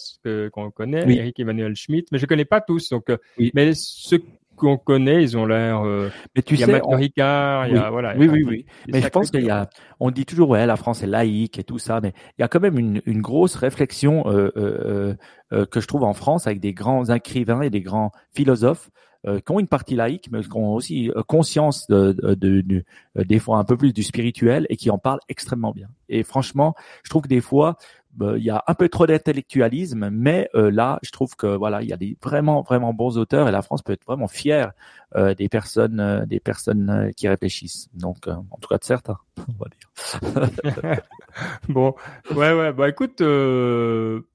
qu'on connaît, Eric Emmanuel Schmitt, mais je connais pas tous donc euh, mais ceux qu'on connaît, ils ont l'air. mais tu il y a sais, Ricard, il y a voilà. Oui, oui, oui. Mais je pense qu'il y a. On dit toujours ouais, la France est laïque et tout ça, mais il y a quand même une, une grosse réflexion euh, que je trouve en France avec des grands écrivains et des grands philosophes euh, qui ont une partie laïque, mais qui ont aussi euh, conscience de, de, de, euh, des fois un peu plus du spirituel et qui en parlent extrêmement bien. Et franchement, je trouve que des fois, il y a un peu trop d'intellectualisme, mais euh, là, je trouve que voilà, il y a des vraiment vraiment bons auteurs et la France peut être vraiment fière euh, des personnes euh, des personnes qui réfléchissent. Donc, en tout cas de certains, on va dire. bon, ouais ouais, bah écoute,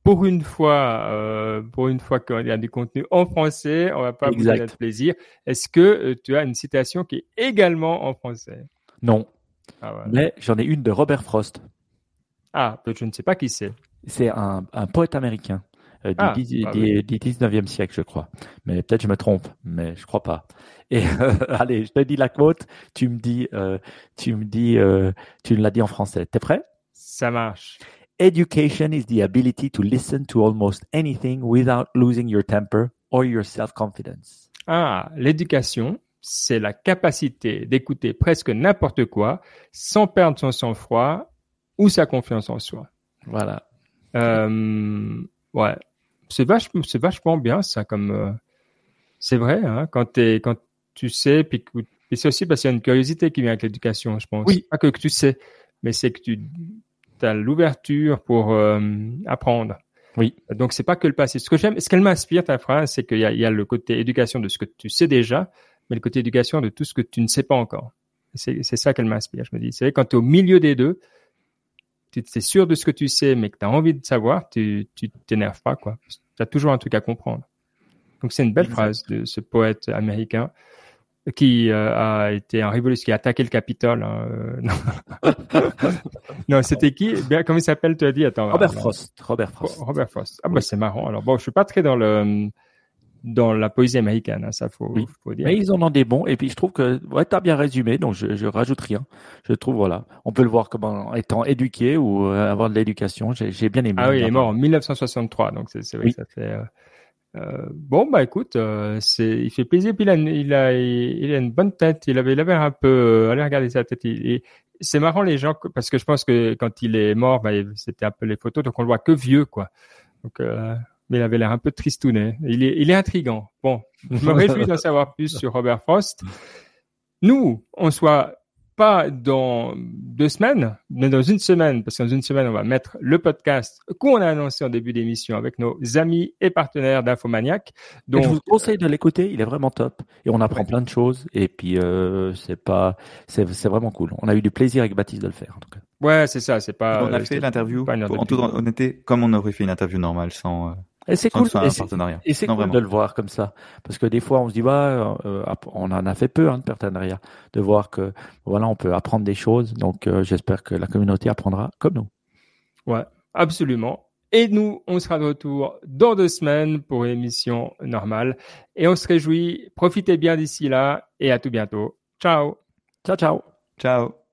pour une fois, pour une fois qu'il y a du contenu en français, on va pas vous donner de plaisir. Est-ce que tu as une citation qui est également en français? Non, ah mais j'en ai une de Robert Frost. Ah, je ne sais pas qui c'est. C'est un, poète américain euh, du, ah, 19e ah siècle, je crois. Mais peut-être je me trompe, mais je crois pas. Et euh, allez, je te dis la quote, tu me dis, euh, tu me dis, tu l'as dit en français. T'es prêt? Ça marche. Education is the ability to listen to almost anything without losing your temper or your self-confidence. Ah, l'éducation, c'est la capacité d'écouter presque n'importe quoi sans perdre son sang-froid ou sa confiance en soi. Voilà. Euh, ouais, c'est vachement, c'est vachement bien ça. Comme euh, c'est vrai, hein, quand tu sais, puis, c'est aussi parce qu'il y a une curiosité qui vient avec l'éducation, je pense. Oui. Pas que, tu sais, mais c'est que tu as l'ouverture pour euh, apprendre. Oui. Donc c'est pas que le passé. Ce que j'aime, ce qu'elle m'inspire ta phrase, c'est qu'il y a, il y a le côté éducation de ce que tu sais déjà, mais le côté éducation de tout ce que tu ne sais pas encore. C'est, c'est ça qu'elle m'inspire. Je me dis, c'est quand tu es au milieu des deux, tu es sûr de ce que tu sais, mais que tu as envie de savoir, tu tu t'énerves pas, quoi. Tu as toujours un truc à comprendre. Donc c'est une belle phrase de ce poète américain qui euh, a été un révolutionnaire, qui a attaqué le Capitole. Hein, euh, non, c'était qui? Bien, Comment il s'appelle Tu as dit? Attends. Robert Frost. Robert Frost. Robert Frost. Ah bah c'est marrant. Alors bon, je suis pas très dans le dans la poésie américaine, hein, ça faut, faut dire. Mais ils en ont des bons, et puis je trouve que ouais, tu as bien résumé, donc je, je rajoute rien. Je trouve, voilà, on peut le voir comme étant éduqué ou euh, avoir de l'éducation, j'ai bien aimé. Ah oui, il est mort en 1963, donc c'est vrai que ça fait... Euh, euh, bon bah écoute, euh, c'est il fait plaisir puis il a, il a il a une bonne tête. Il avait il avait un peu euh, allez regarder sa tête. Et c'est marrant les gens parce que je pense que quand il est mort, bah, c'était un peu les photos donc on le voit que vieux quoi. Donc mais il avait l'air un peu tristounet. Il est, il est intrigant. Bon, je me réjouis d'en savoir plus sur Robert Frost. Nous, on soit pas dans deux semaines, mais dans une semaine, parce que dans une semaine, on va mettre le podcast qu'on a annoncé en début d'émission avec nos amis et partenaires d'Infomaniac. Donc, je vous conseille de l'écouter, il est vraiment top et on apprend plein de choses et puis euh, c'est pas, c'est vraiment cool. On a eu du plaisir avec Baptiste de le faire en tout cas. Ouais, c'est ça, c'est pas. On a fait l'interview en toute honnêteté comme on aurait fait une interview normale sans. Euh, et c'est cool, et c'est cool de le voir comme ça, parce que des fois on se dit bah euh, on en a fait peu hein, de partenariat, de voir que voilà on peut apprendre des choses. Donc euh, j'espère que la communauté apprendra comme nous. Ouais, absolument. Et nous, on sera de retour dans deux semaines pour une émission normale. Et on se réjouit. Profitez bien d'ici là et à tout bientôt. Ciao. Ciao, ciao. Ciao.